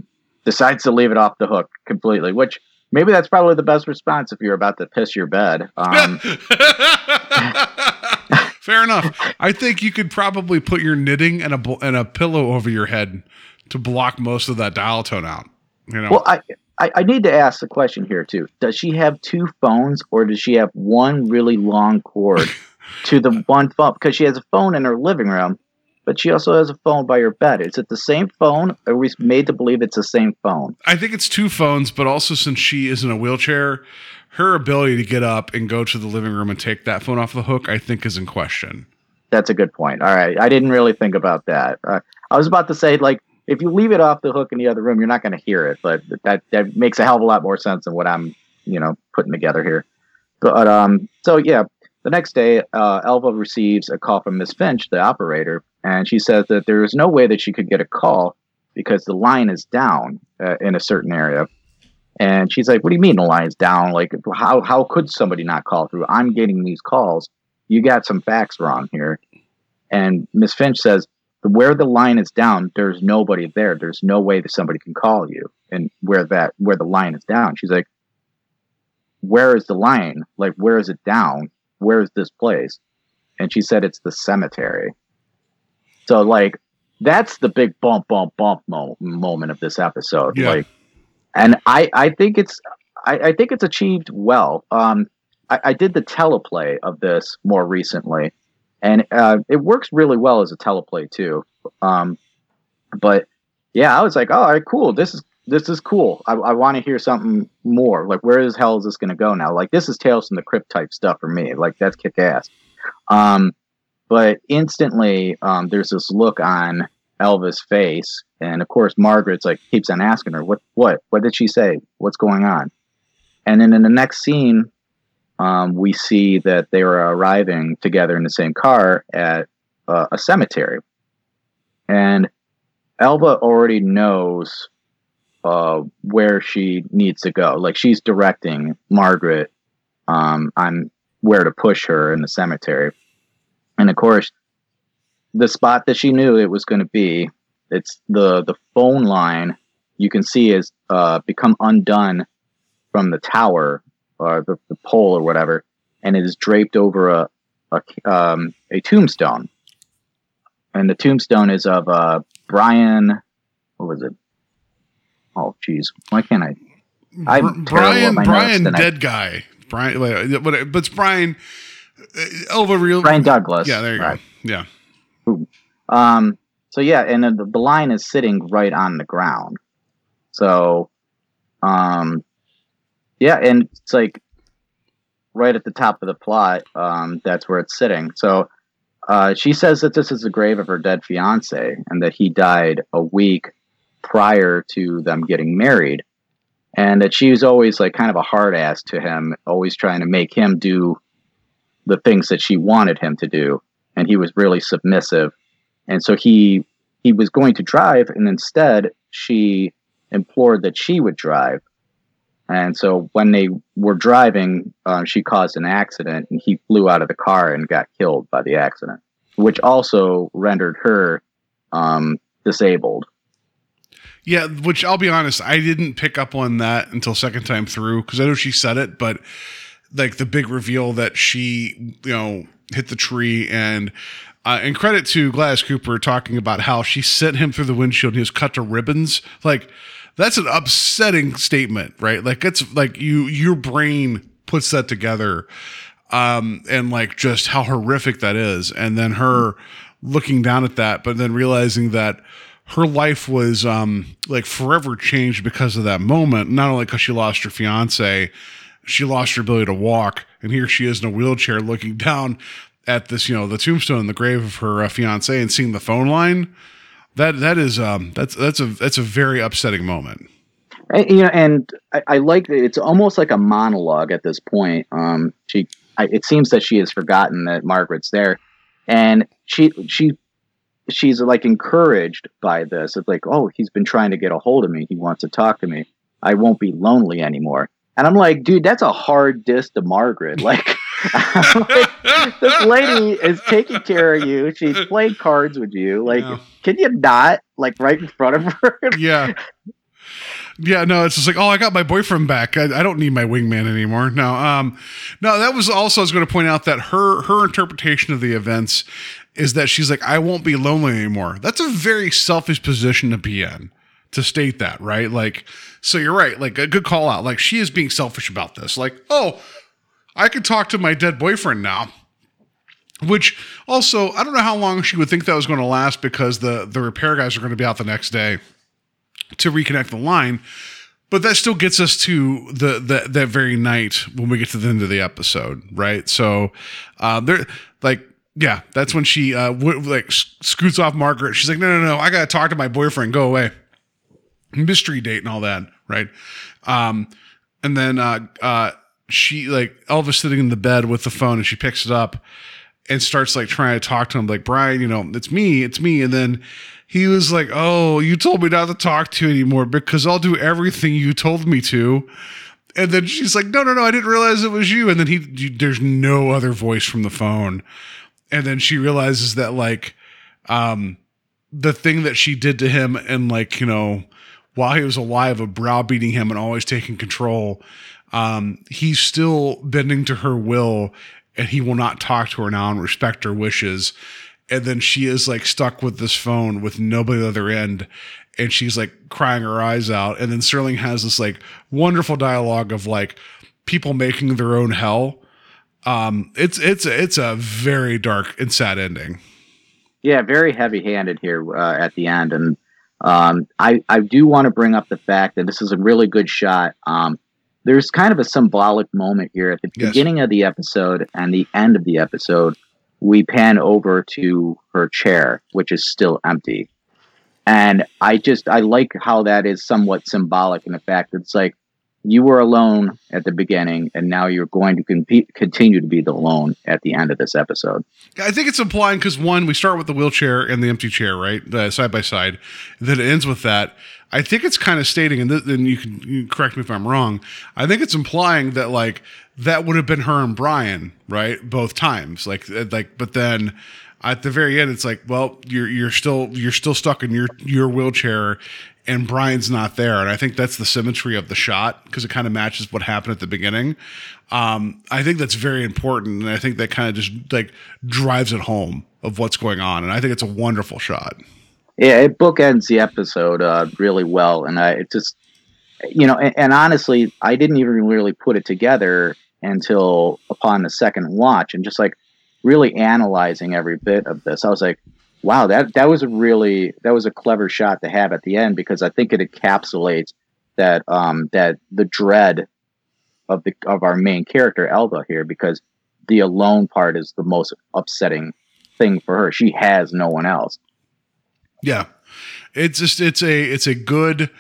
[SPEAKER 6] decides to leave it off the hook completely, which maybe that's probably the best response if you're about to piss your bed. Um [laughs] [laughs]
[SPEAKER 5] Fair enough. I think you could probably put your knitting and a and a pillow over your head to block most of that dial tone out. You know,
[SPEAKER 6] Well, I, I I need to ask the question here too. Does she have two phones, or does she have one really long cord [laughs] to the one phone because she has a phone in her living room, but she also has a phone by her bed. Is it the same phone? Are we made to believe it's the same phone?
[SPEAKER 5] I think it's two phones, but also since she is in a wheelchair, her ability to get up and go to the living room and take that phone off the hook, I think, is in question.
[SPEAKER 6] That's a good point. All right, I didn't really think about that. Uh, I was about to say like if you leave it off the hook in the other room, you're not going to hear it, but that that makes a hell of a lot more sense than what I'm you know putting together here. But um, so yeah, the next day, uh, Elva receives a call from Miss Finch, the operator, and she says that there is no way that she could get a call because the line is down uh, in a certain area. And she's like, "What do you mean the line's down? Like, how how could somebody not call through? I'm getting these calls. You got some facts wrong here." And Miss Finch says, "Where the line is down, there's nobody there. There's no way that somebody can call you. And where that where the line is down, she's like, "Where is the line? Like, where is it down? Where is this place?" And she said, "It's the cemetery." So like that's the big bump bump bump mo- moment of this episode.
[SPEAKER 5] Yeah.
[SPEAKER 6] Like and I I think it's I, I think it's achieved well. Um I, I did the teleplay of this more recently and uh, it works really well as a teleplay too. Um but yeah, I was like, oh, all right, cool. This is this is cool. I, I want to hear something more. Like, where the hell is this going to go now? Like, this is Tales from the Crypt type stuff for me. Like, that's kick ass. Um, but instantly, um, there's this look on Elva's face, and of course, Margaret's like keeps on asking her, "What? What? What did she say? What's going on?" And then in the next scene, um, we see that they are arriving together in the same car at uh, a cemetery, and Elva already knows uh, where she needs to go. Like she's directing Margaret um, on where to push her in the cemetery. And of course, the spot that she knew it was going to be, it's the the phone line. You can see is uh, become undone from the tower or the, the pole or whatever, and it is draped over a a, um, a tombstone. And the tombstone is of uh, Brian. What was it? Oh, geez, why can't I? I'm
[SPEAKER 5] Br- Brian, Brian, dead guy. Brian, but but it's Brian. Uh, Elva real.
[SPEAKER 6] Brian Douglas.
[SPEAKER 5] Yeah, there you
[SPEAKER 6] Right.
[SPEAKER 5] go. Yeah.
[SPEAKER 6] Um. So yeah, and the, the line is sitting right on the ground. So, um, yeah, and it's like right at the top of the plot. Um, that's where it's sitting. So, uh, she says that this is the grave of her dead fiance, and that he died a week prior to them getting married, and that she was always like kind of a hard ass to him, always trying to make him do the things that she wanted him to do, and he was really submissive and so he he was going to drive and instead she implored that she would drive. And so when they were driving uh, she caused an accident and he flew out of the car and got killed by the accident which also rendered her um, disabled.
[SPEAKER 5] Yeah, which I'll be honest, I didn't pick up on that until second time through because I know she said it, but like the big reveal that she, you know, hit the tree and uh, and credit to Gladys Cooper talking about how she sent him through the windshield and he was cut to ribbons. Like that's an upsetting statement, right? Like it's like you your brain puts that together um and like just how horrific that is and then her looking down at that but then realizing that her life was um like forever changed because of that moment not only because she lost her fiance she lost her ability to walk and here she is in a wheelchair looking down at this you know the tombstone in the grave of her uh, fiance and seeing the phone line that that is um that's that's a that's a very upsetting moment
[SPEAKER 6] And, you know, and I, I like it's almost like a monologue at this point. Um, she, I, it seems that she has forgotten that Margaret's there, and she, she, she's like encouraged by this. It's like, oh, he's been trying to get a hold of me. He wants to talk to me. I won't be lonely anymore. And I'm like, dude, that's a hard diss to Margaret. [laughs] Like, like, [laughs] this lady is taking care of you. She's playing cards with you. Like,
[SPEAKER 5] Yeah.
[SPEAKER 6] can you not like right in front of her? [laughs]
[SPEAKER 5] yeah. Yeah, no, it's just like, oh, I got my boyfriend back. I, I don't need my wingman anymore. No, um, no, that was also I was going to point out that her her interpretation of the events is that she's like, I won't be lonely anymore. That's a very selfish position to be in to state that, right? Like, so you're right. Like a good call out. Like she is being selfish about this. Like, oh, I could talk to my dead boyfriend now. Which also, I don't know how long she would think that was going to last because the the repair guys are going to be out the next day to reconnect the line. But that still gets us to the, the that very night when we get to the end of the episode, right? So, uh, they're like, yeah, that's when she uh, w- like scoots off Margaret. She's like, no, no, no, I gotta talk to my boyfriend. Go away. Mystery date and all that, right? Um, and then uh, uh, she like Elva's sitting in the bed with the phone, and she picks it up and starts like trying to talk to him, like Brian, you know, it's me, it's me. And then he was like, "Oh, you told me not to talk to you anymore because I'll do everything you told me to." And then she's like, "No, no, no, I didn't realize it was you." And then he, there's no other voice from the phone. And then she realizes that like, um, the thing that she did to him, and like you know, while he was alive, of browbeating him and always taking control, um, he's still bending to her will, and he will not talk to her now and respect her wishes. And then she is like stuck with this phone with nobody at the other end, and she's like crying her eyes out. And then Serling has this like wonderful dialogue of like people making their own hell. Um, it's it's it's a very dark and sad ending.
[SPEAKER 6] Yeah, very heavy-handed here uh, at the end, and um, I I do want to bring up the fact that this is a really good shot. Um, there's kind of a symbolic moment here at the
[SPEAKER 5] Yes.
[SPEAKER 6] beginning of the episode and the end of the episode. We pan over to her chair, which is still empty, and I just I like how that is somewhat symbolic in the fact that it's like you were alone at the beginning, and now you're going to compete, continue to be the alone at the end of this episode.
[SPEAKER 5] I think it's implying because one, we start with the wheelchair and the empty chair, right, uh, side by side. Then it ends with that. I think it's kind of stating, and then you can, you correct me if I'm wrong. I think it's implying that like that would have been her and Brian, right, both times. Like, uh, like, but then at the very end, it's like, well, you're you're still you're still stuck in your your wheelchair, and Brian's not there. And I think that's the symmetry of the shot because it kind of matches what happened at the beginning. Um, I think that's very important, and I think that kind of just like drives it home of what's going on. And I think it's a wonderful shot.
[SPEAKER 6] Yeah, it bookends the episode uh, really well, and I it just, you know, and, and honestly, I didn't even really put it together until upon the second watch, and just like really analyzing every bit of this, I was like, wow, that that was a really that was a clever shot to have at the end because I think it encapsulates that um that the dread of the of our main character Elva here because the alone part is the most upsetting thing for her. She has no one else.
[SPEAKER 5] Yeah. It's just it's a it's a good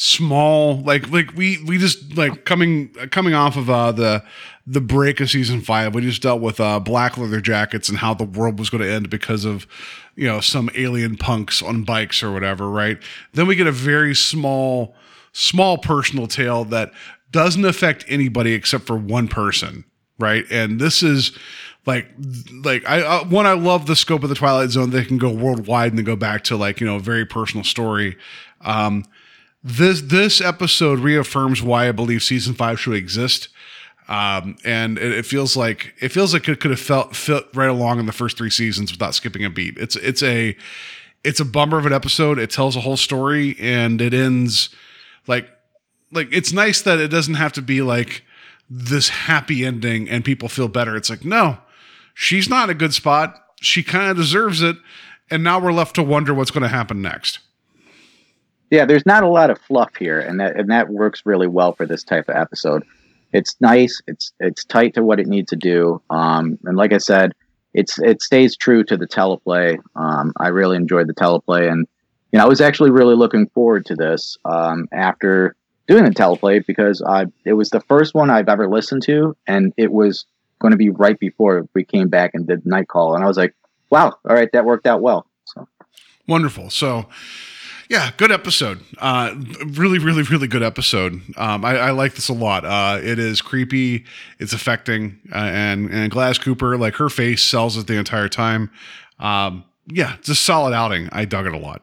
[SPEAKER 5] small like like we we just like coming coming off of uh the the break of season 5 we just dealt with uh black leather jackets and how the world was going to end because of you know some alien punks on bikes or whatever right then we get a very small small personal tale that doesn't affect anybody except for one person right and this is like like I uh, one I love the scope of the Twilight Zone. They can go worldwide and then go back to like you know a very personal story. Um, this this episode reaffirms why I believe season five should exist. Um, and it, it feels like it feels like it could have felt fit right along in the first three seasons without skipping a beat. It's it's a it's a bummer of an episode. It tells a whole story and it ends like like it's nice that it doesn't have to be like this happy ending and people feel better. It's like no, she's not in a good spot. She kind of deserves it, and now we're left to wonder what's going to happen next.
[SPEAKER 6] Yeah there's not a lot of fluff here and that and that works really well for this type of episode. It's nice it's it's tight to what it needs to do um and like i said it's it stays true to the teleplay. Um i really enjoyed the teleplay and you know i was actually really looking forward to this um after doing the teleplay because i it was the first one i've ever listened to and it was going to be right before we came back and did night call and i was like wow all right that worked out well so.
[SPEAKER 5] Wonderful. So, yeah, good episode. Uh, really, really, really good episode. Um, I, I like this a lot. Uh, it is creepy. It's affecting, uh, and and Gladys Cooper, like her face, sells it the entire time. Um, yeah, it's a solid outing. I dug it a lot.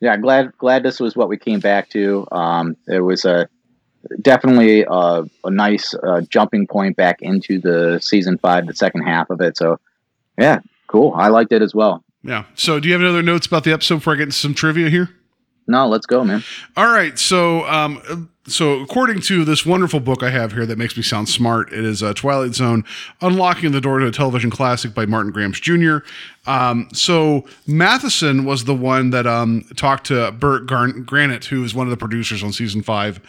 [SPEAKER 6] yeah glad glad this was what we came back to um it was a definitely a, a nice uh, jumping point back into the season five the second half of it so yeah cool i liked it as well
[SPEAKER 5] Yeah. So, do you have any other notes about the episode before I get into some trivia here?
[SPEAKER 6] No, let's go, man.
[SPEAKER 5] All right, so um, so according to this wonderful book I have here that makes me sound smart, it is uh, Twilight Zone: Unlocking the Door to a Television Classic by Martin Grams Jr. Um, so Matheson was the one that um, talked to Bert Garn- Granet, who is one of the producers on season five,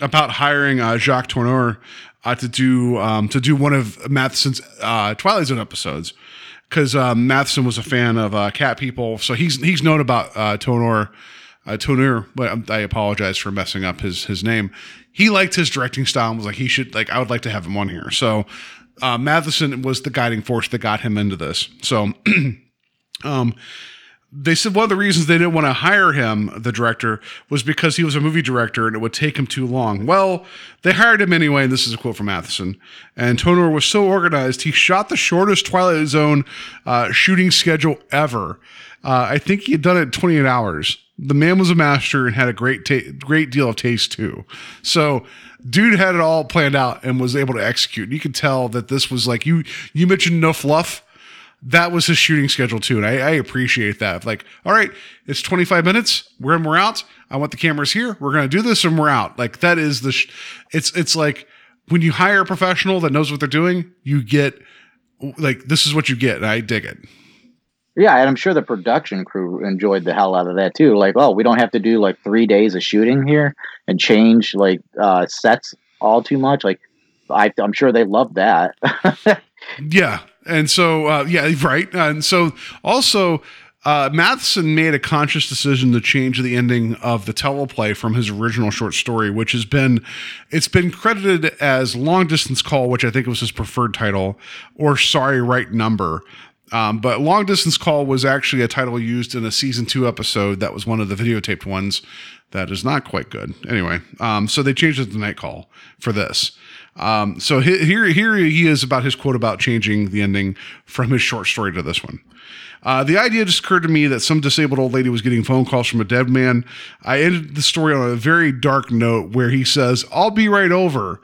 [SPEAKER 5] about hiring uh, Jacques Tourneur uh, to do um, to do one of Matheson's uh, Twilight Zone episodes because um, Matheson was a fan of uh, Cat People, so he's he's known about uh, Tourneur uh, Tourneur, but I apologize for messing up his his name. He liked his directing style and was like, he should like, I would like to have him on here. So uh, Matheson was the guiding force that got him into this. So, [clears throat] um, they said one of the reasons they didn't want to hire him, the director, was because he was a movie director and it would take him too long. Well, they hired him anyway, and this is a quote from Matheson. And Tourneur was so organized, he shot the shortest Twilight Zone uh, shooting schedule ever. Uh, I think he had done it in 28 hours. The man was a master and had a great ta- great deal of taste too. So, dude had it all planned out and was able to execute. You could tell that this was like you you mentioned no fluff that was his shooting schedule too. And I, I, appreciate that. Like, all right, it's 25 minutes. We're in, we're out. I want the cameras here. We're going to do this and we're out. Like that is the, sh- it's, it's like when you hire a professional that knows what they're doing, you get like, this is what you get. And I dig it.
[SPEAKER 6] Yeah. And I'm sure the production crew enjoyed the hell out of that too. Like, oh, we don't have to do like three days of shooting here and change like uh, sets all too much. Like, I, I'm sure they loved that. [laughs]
[SPEAKER 5] yeah. And so, uh, yeah, right. And so, also, uh, Matheson made a conscious decision to change the ending of the teleplay from his original short story, which has been, it's been credited as Long Distance Call, which I think was his preferred title, or Sorry, Right Number. Um, but Long Distance Call was actually a title used in a season two episode that was one of the videotaped ones that is not quite good. Anyway, um, so they changed it to Night Call for this. Um, so here, here he is about his quote about changing the ending from his short story to this one. Uh, the idea just occurred to me that some disabled old lady was getting phone calls from a dead man. I ended the story on a very dark note where he says, I'll be right over,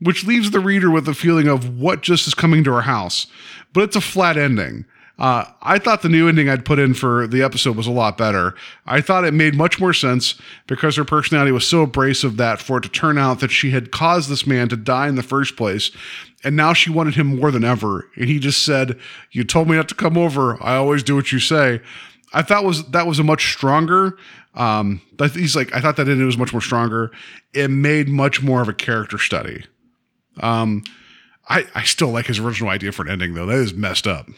[SPEAKER 5] which leaves the reader with a feeling of what just is coming to our house. But it's a flat ending. Uh, I thought the new ending I'd put in for the episode was a lot better. I thought it made much more sense because her personality was so abrasive that for it to turn out that she had caused this man to die in the first place, and now she wanted him more than ever. And he just said, "You told me not to come over. I always do what you say." I thought was that was a much stronger. Um, he's like, I thought that ending was much more stronger. It made much more of a character study. Um, I I still like his original idea for an ending though. That is messed up.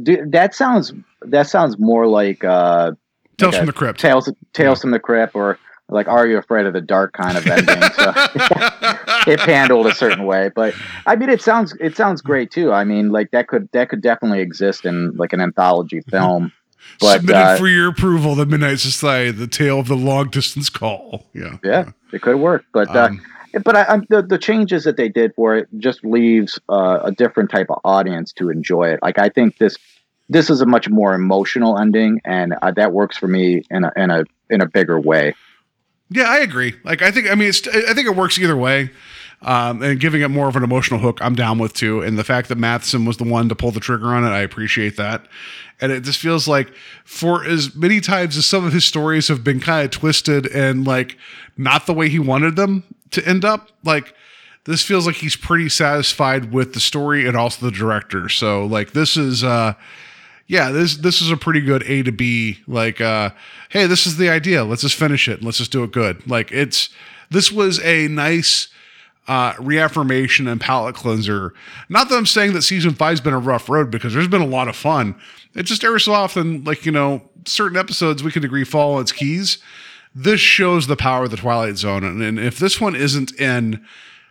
[SPEAKER 6] Dude, that sounds that sounds more like uh
[SPEAKER 5] Tales
[SPEAKER 6] like
[SPEAKER 5] from the Crypt.
[SPEAKER 6] Tales Tales yeah. from the Crypt or like Are You Afraid of the Dark kind of ending. so [laughs] [laughs] it's handled a certain way. But I mean it sounds it sounds great too. I mean like that could that could definitely exist in like an anthology film. But,
[SPEAKER 5] Submitted
[SPEAKER 6] uh,
[SPEAKER 5] for your approval, the Midnight Society, the tale of the long distance call. Yeah.
[SPEAKER 6] Yeah, it could work. But
[SPEAKER 5] Um,
[SPEAKER 6] uh but I, I, the the changes that they did for it just leaves uh, a different type of audience to enjoy it. Like I think this this is a much more emotional ending, and uh, that works for me in a in a in a bigger way.
[SPEAKER 5] Yeah, I agree. Like, I think, I mean, I think it works either way. Um, and giving it more of an emotional hook, I'm down with too. And the fact that Matheson was the one to pull the trigger on it, I appreciate that. And it just feels like for as many times as some of his stories have been kind of twisted and like not the way he wanted them to end up, like this feels like he's pretty satisfied with the story and also the director. So like this is, uh, yeah, this this is a pretty good A to B. Like, uh, hey, this is the idea. Let's just finish it. Let's just do it good. Like, it's this was a nice uh, reaffirmation and palate cleanser. Not that I'm saying that season five's been a rough road because there's been a lot of fun. It just every so often, like you know, certain episodes we can agree fall on its keys. This shows the power of the Twilight Zone, and, and if this one isn't in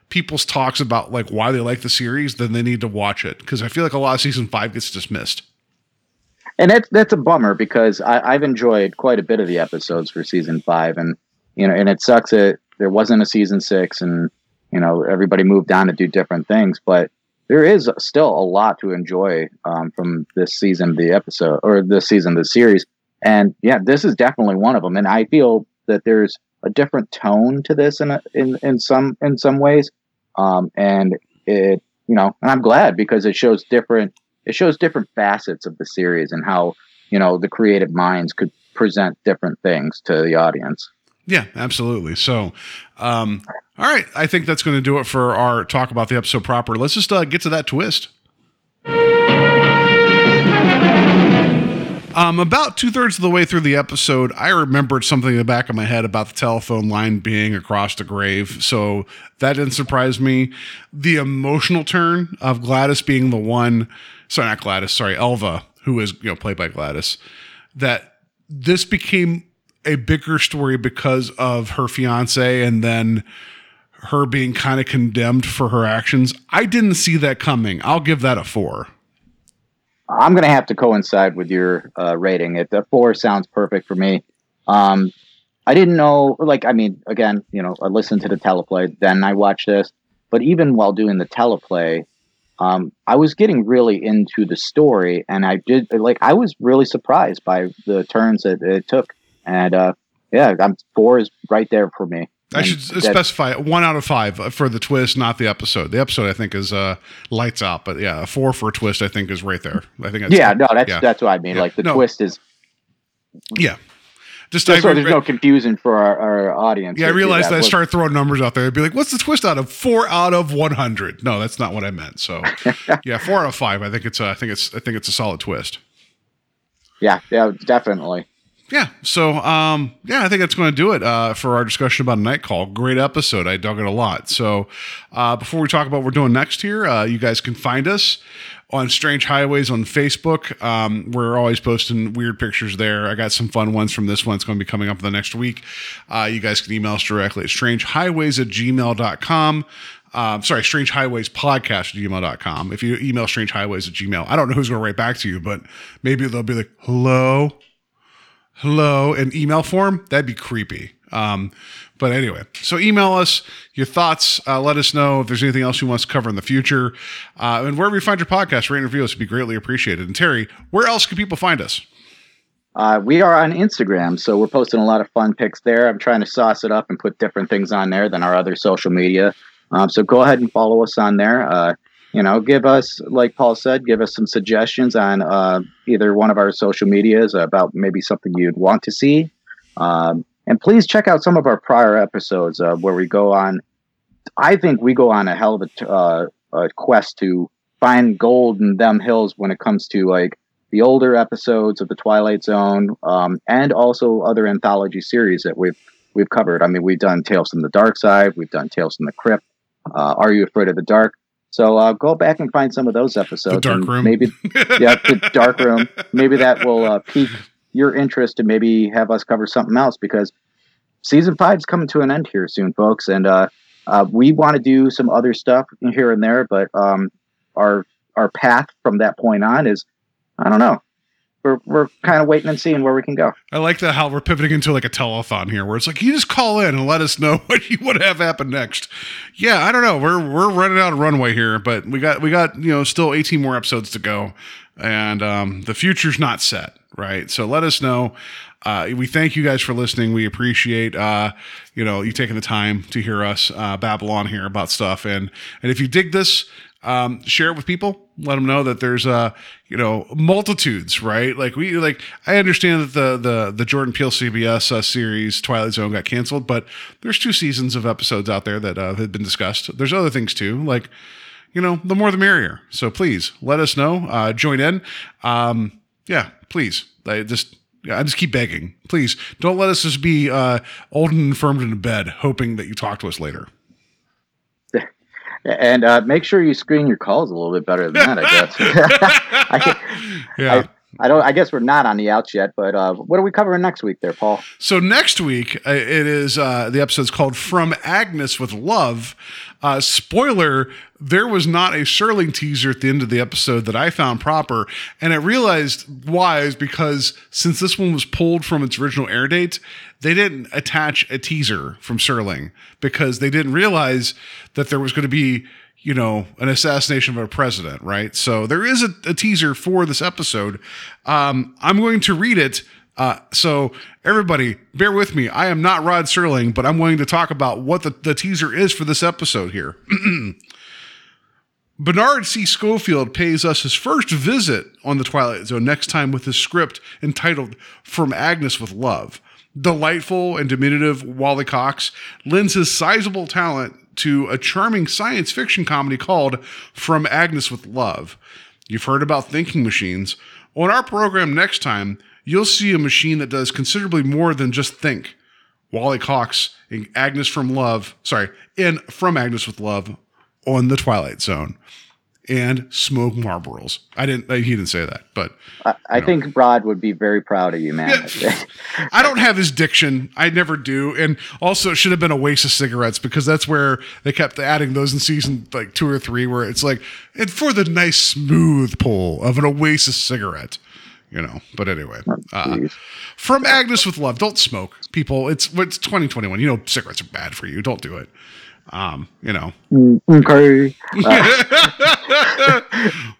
[SPEAKER 5] people's talks about like why they like the series, then they need to watch it because I feel like a lot of season five gets dismissed
[SPEAKER 6] and that's that's a bummer because I, have enjoyed quite a bit of the episodes for season five, and you know, and it sucks that there wasn't a season six, and you know, everybody moved on to do different things, but there is still a lot to enjoy um, from this season the episode or this season the series, and yeah, this is definitely one of them, and I feel that there's a different tone to this in a, in in some in some ways, um, and it you know, and I'm glad because it shows different it shows different facets of the series and how you know the creative minds could present different things to the audience.
[SPEAKER 5] Yeah, absolutely. So, um, all right, I think that's going to do it for our talk about the episode proper. Let's just uh, get to that twist. Um, about two thirds of the way through the episode, I remembered something in the back of my head about the telephone line being across the grave. So that didn't surprise me. The emotional turn of Gladys being the one, sorry, not Gladys, sorry, Elva, who is you know played by Gladys, that this became a bigger story because of her fiance and then her being kind of condemned for her actions. I didn't see that coming. I'll give that a four.
[SPEAKER 6] I'm going to have to coincide with your uh, rating. It the four sounds perfect for me. Um, I didn't know, like, I mean, again, you know, I listened to the teleplay, then I watched this. But even while doing the teleplay, um, I was getting really into the story, and I did like I was really surprised by the turns that it took. And uh, yeah, I'm four is right there for me.
[SPEAKER 5] I
[SPEAKER 6] And
[SPEAKER 5] should
[SPEAKER 6] that-
[SPEAKER 5] specify one out of five for the twist, not the episode. The episode I think is uh, lights out, but yeah, a four for a twist I think is right there. I think that's
[SPEAKER 6] Yeah, no, that's
[SPEAKER 5] yeah.
[SPEAKER 6] that's what I mean.
[SPEAKER 5] Yeah.
[SPEAKER 6] Like the
[SPEAKER 5] No.
[SPEAKER 6] twist is
[SPEAKER 5] yeah. Just,
[SPEAKER 6] just so
[SPEAKER 5] I,
[SPEAKER 6] there's no confusion for our, our audience.
[SPEAKER 5] yeah, I realized that I
[SPEAKER 6] was-
[SPEAKER 5] started throwing numbers out there. I'd be like, "What's the twist out of four out of one hundred? No, that's not what I meant. So, [laughs] yeah, four out of five. I think it's. A, I think it's. I think it's a solid twist.
[SPEAKER 6] Yeah, yeah, definitely.
[SPEAKER 5] Yeah. So, um, yeah, I think that's going to do it uh, for our discussion about a Night Call. Great episode. I dug it a lot. So, uh, before we talk about what we're doing next here, uh, you guys can find us on Strange Highways on Facebook. Um, we're always posting weird pictures there. I got some fun ones from this one. It's going to be coming up in the next week. Uh, you guys can email us directly at strangehighways at gmail.com. Um, sorry, Strange Highways podcast at gmail.com. If you email Strange Highways at gmail, I don't know who's going to write back to you, but maybe they'll be like, hello hello in email form that'd be creepy um, but anyway so email us your thoughts uh, let us know if there's anything else you want us to cover in the future uh, and wherever you find your podcast rate and review us would be greatly appreciated and terry where else can people find us
[SPEAKER 6] Uh, we are on Instagram, so we're posting a lot of fun pics there. I'm trying to sauce it up and put different things on there than our other social media. Um, so go ahead and follow us on there. You know, give us, like Paul said, give us some suggestions on uh, either one of our social medias about maybe something you'd want to see. Um, and please check out some of our prior episodes uh, where we go on. I think we go on a hell of a, t- uh, a quest to find gold in them hills when it comes to like the older episodes of the Twilight Zone, um, and also other anthology series that we've we've covered. I mean, we've done Tales from the Dark Side, we've done Tales from the Crypt. Uh, Are you afraid of the dark? So uh, go back and find some of those episodes.
[SPEAKER 5] The Dark Room.
[SPEAKER 6] maybe [laughs] yeah, the dark room. Maybe that will uh, pique your interest and maybe have us cover something else because season five is coming to an end here soon, folks. And uh, uh, we want to do some other stuff here and there, but um, our our path from that point on is I don't know. We're we're kind of waiting and seeing where we can go.
[SPEAKER 5] i like that how we're pivoting into like a telethon here where it's like you just call in and let us know [laughs] what you to have happen next. Yeah i don't know we're we're running out of runway here but we got we got you know still 18 more episodes to go and um, the future's not set right? So let us know. Uh, we thank you guys for listening. We appreciate uh, you know you taking the time to hear us uh, babble on here about stuff. And and if you dig this um, share it with people. Let them know that there's uh you know multitudes right? Like we like i understand that the the the jordan peele cbs uh, series twilight zone got canceled but there's two seasons of episodes out there that uh, have been discussed. There's other things too like you know the more the merrier. So please let us know. Uh join in. Um yeah please. I just I just keep begging. Please don't let us just be uh, old and infirmed in bed, hoping that you talk to us later.
[SPEAKER 6] And uh, make sure you screen your calls a little bit better than that. I guess. [laughs] I, [laughs]
[SPEAKER 5] Yeah.
[SPEAKER 6] I don't. I guess we're not on the outs yet. But uh, what are we covering next week, there, Paul?
[SPEAKER 5] So next week uh, it is uh, the episode's called "From Agnes with Love." Uh, spoiler: There was not a Serling teaser at the end of the episode that I found proper, and I realized why is because since this one was pulled from its original air date, they didn't attach a teaser from Serling because they didn't realize that there was going to be you know, an assassination of a president, right? So there is a, a teaser for this episode. Um, I'm going to read it. Uh, so everybody, bear with me. I am not Rod Serling, but I'm going to talk about what the, the teaser is for this episode here. [clears throat] Bernard C. Schoenfeld pays us his first visit on the Twilight Zone next time with his script entitled From Agnes with Love. Delightful and diminutive Wally Cox lends his sizable talent to a charming science fiction comedy called From Agnes with Love. You've heard about thinking machines. On our program next time, you'll see a machine that does considerably more than just think. Wally Cox in Agnes from Love, sorry, in From Agnes with Love on the Twilight Zone and smoke Marlboros. I didn't, he didn't say that, but
[SPEAKER 6] I, I think Rod would be very proud of you, man. [laughs]
[SPEAKER 5] I don't have his diction. I never do. And also, it should have been a waste of cigarettes because that's where they kept adding those in season like two or three, where it's like, and for the nice smooth pull of an Oasis cigarette, you know. But anyway, uh, from Agnes with Love, don't smoke, people. It's it's 2021. You know, cigarettes are bad for you. Don't do it. Um, you know,
[SPEAKER 6] okay. [laughs]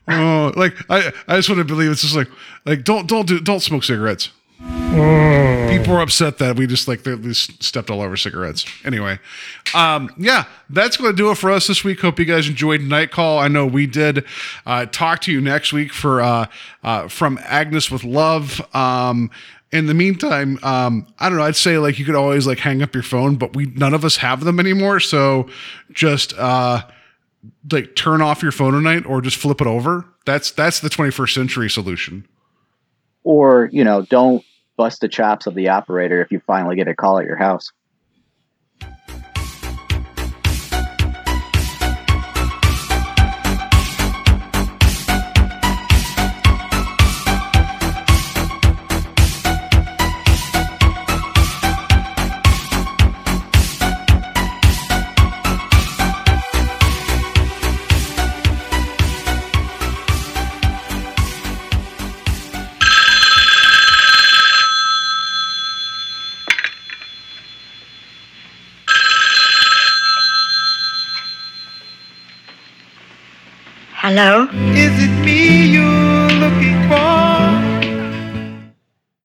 [SPEAKER 5] oh, like I, I just want to believe it's just like, like don't, don't do, don't smoke cigarettes. People are upset that we just like they stepped all over cigarettes. Anyway, um, yeah, that's going to do it for us this week. Hope you guys enjoyed Night Call. I know we did. Uh, talk to you next week for uh, uh, from Agnes with Love. Um, in the meantime, um, I don't know. I'd say like you could always like hang up your phone, but we none of us have them anymore. So just uh, like turn off your phone tonight or just flip it over. That's that's the 21st century solution.
[SPEAKER 6] Or, you know, don't bust the chops of the operator if you finally get a call at your house.
[SPEAKER 1] Hello?
[SPEAKER 8] Is it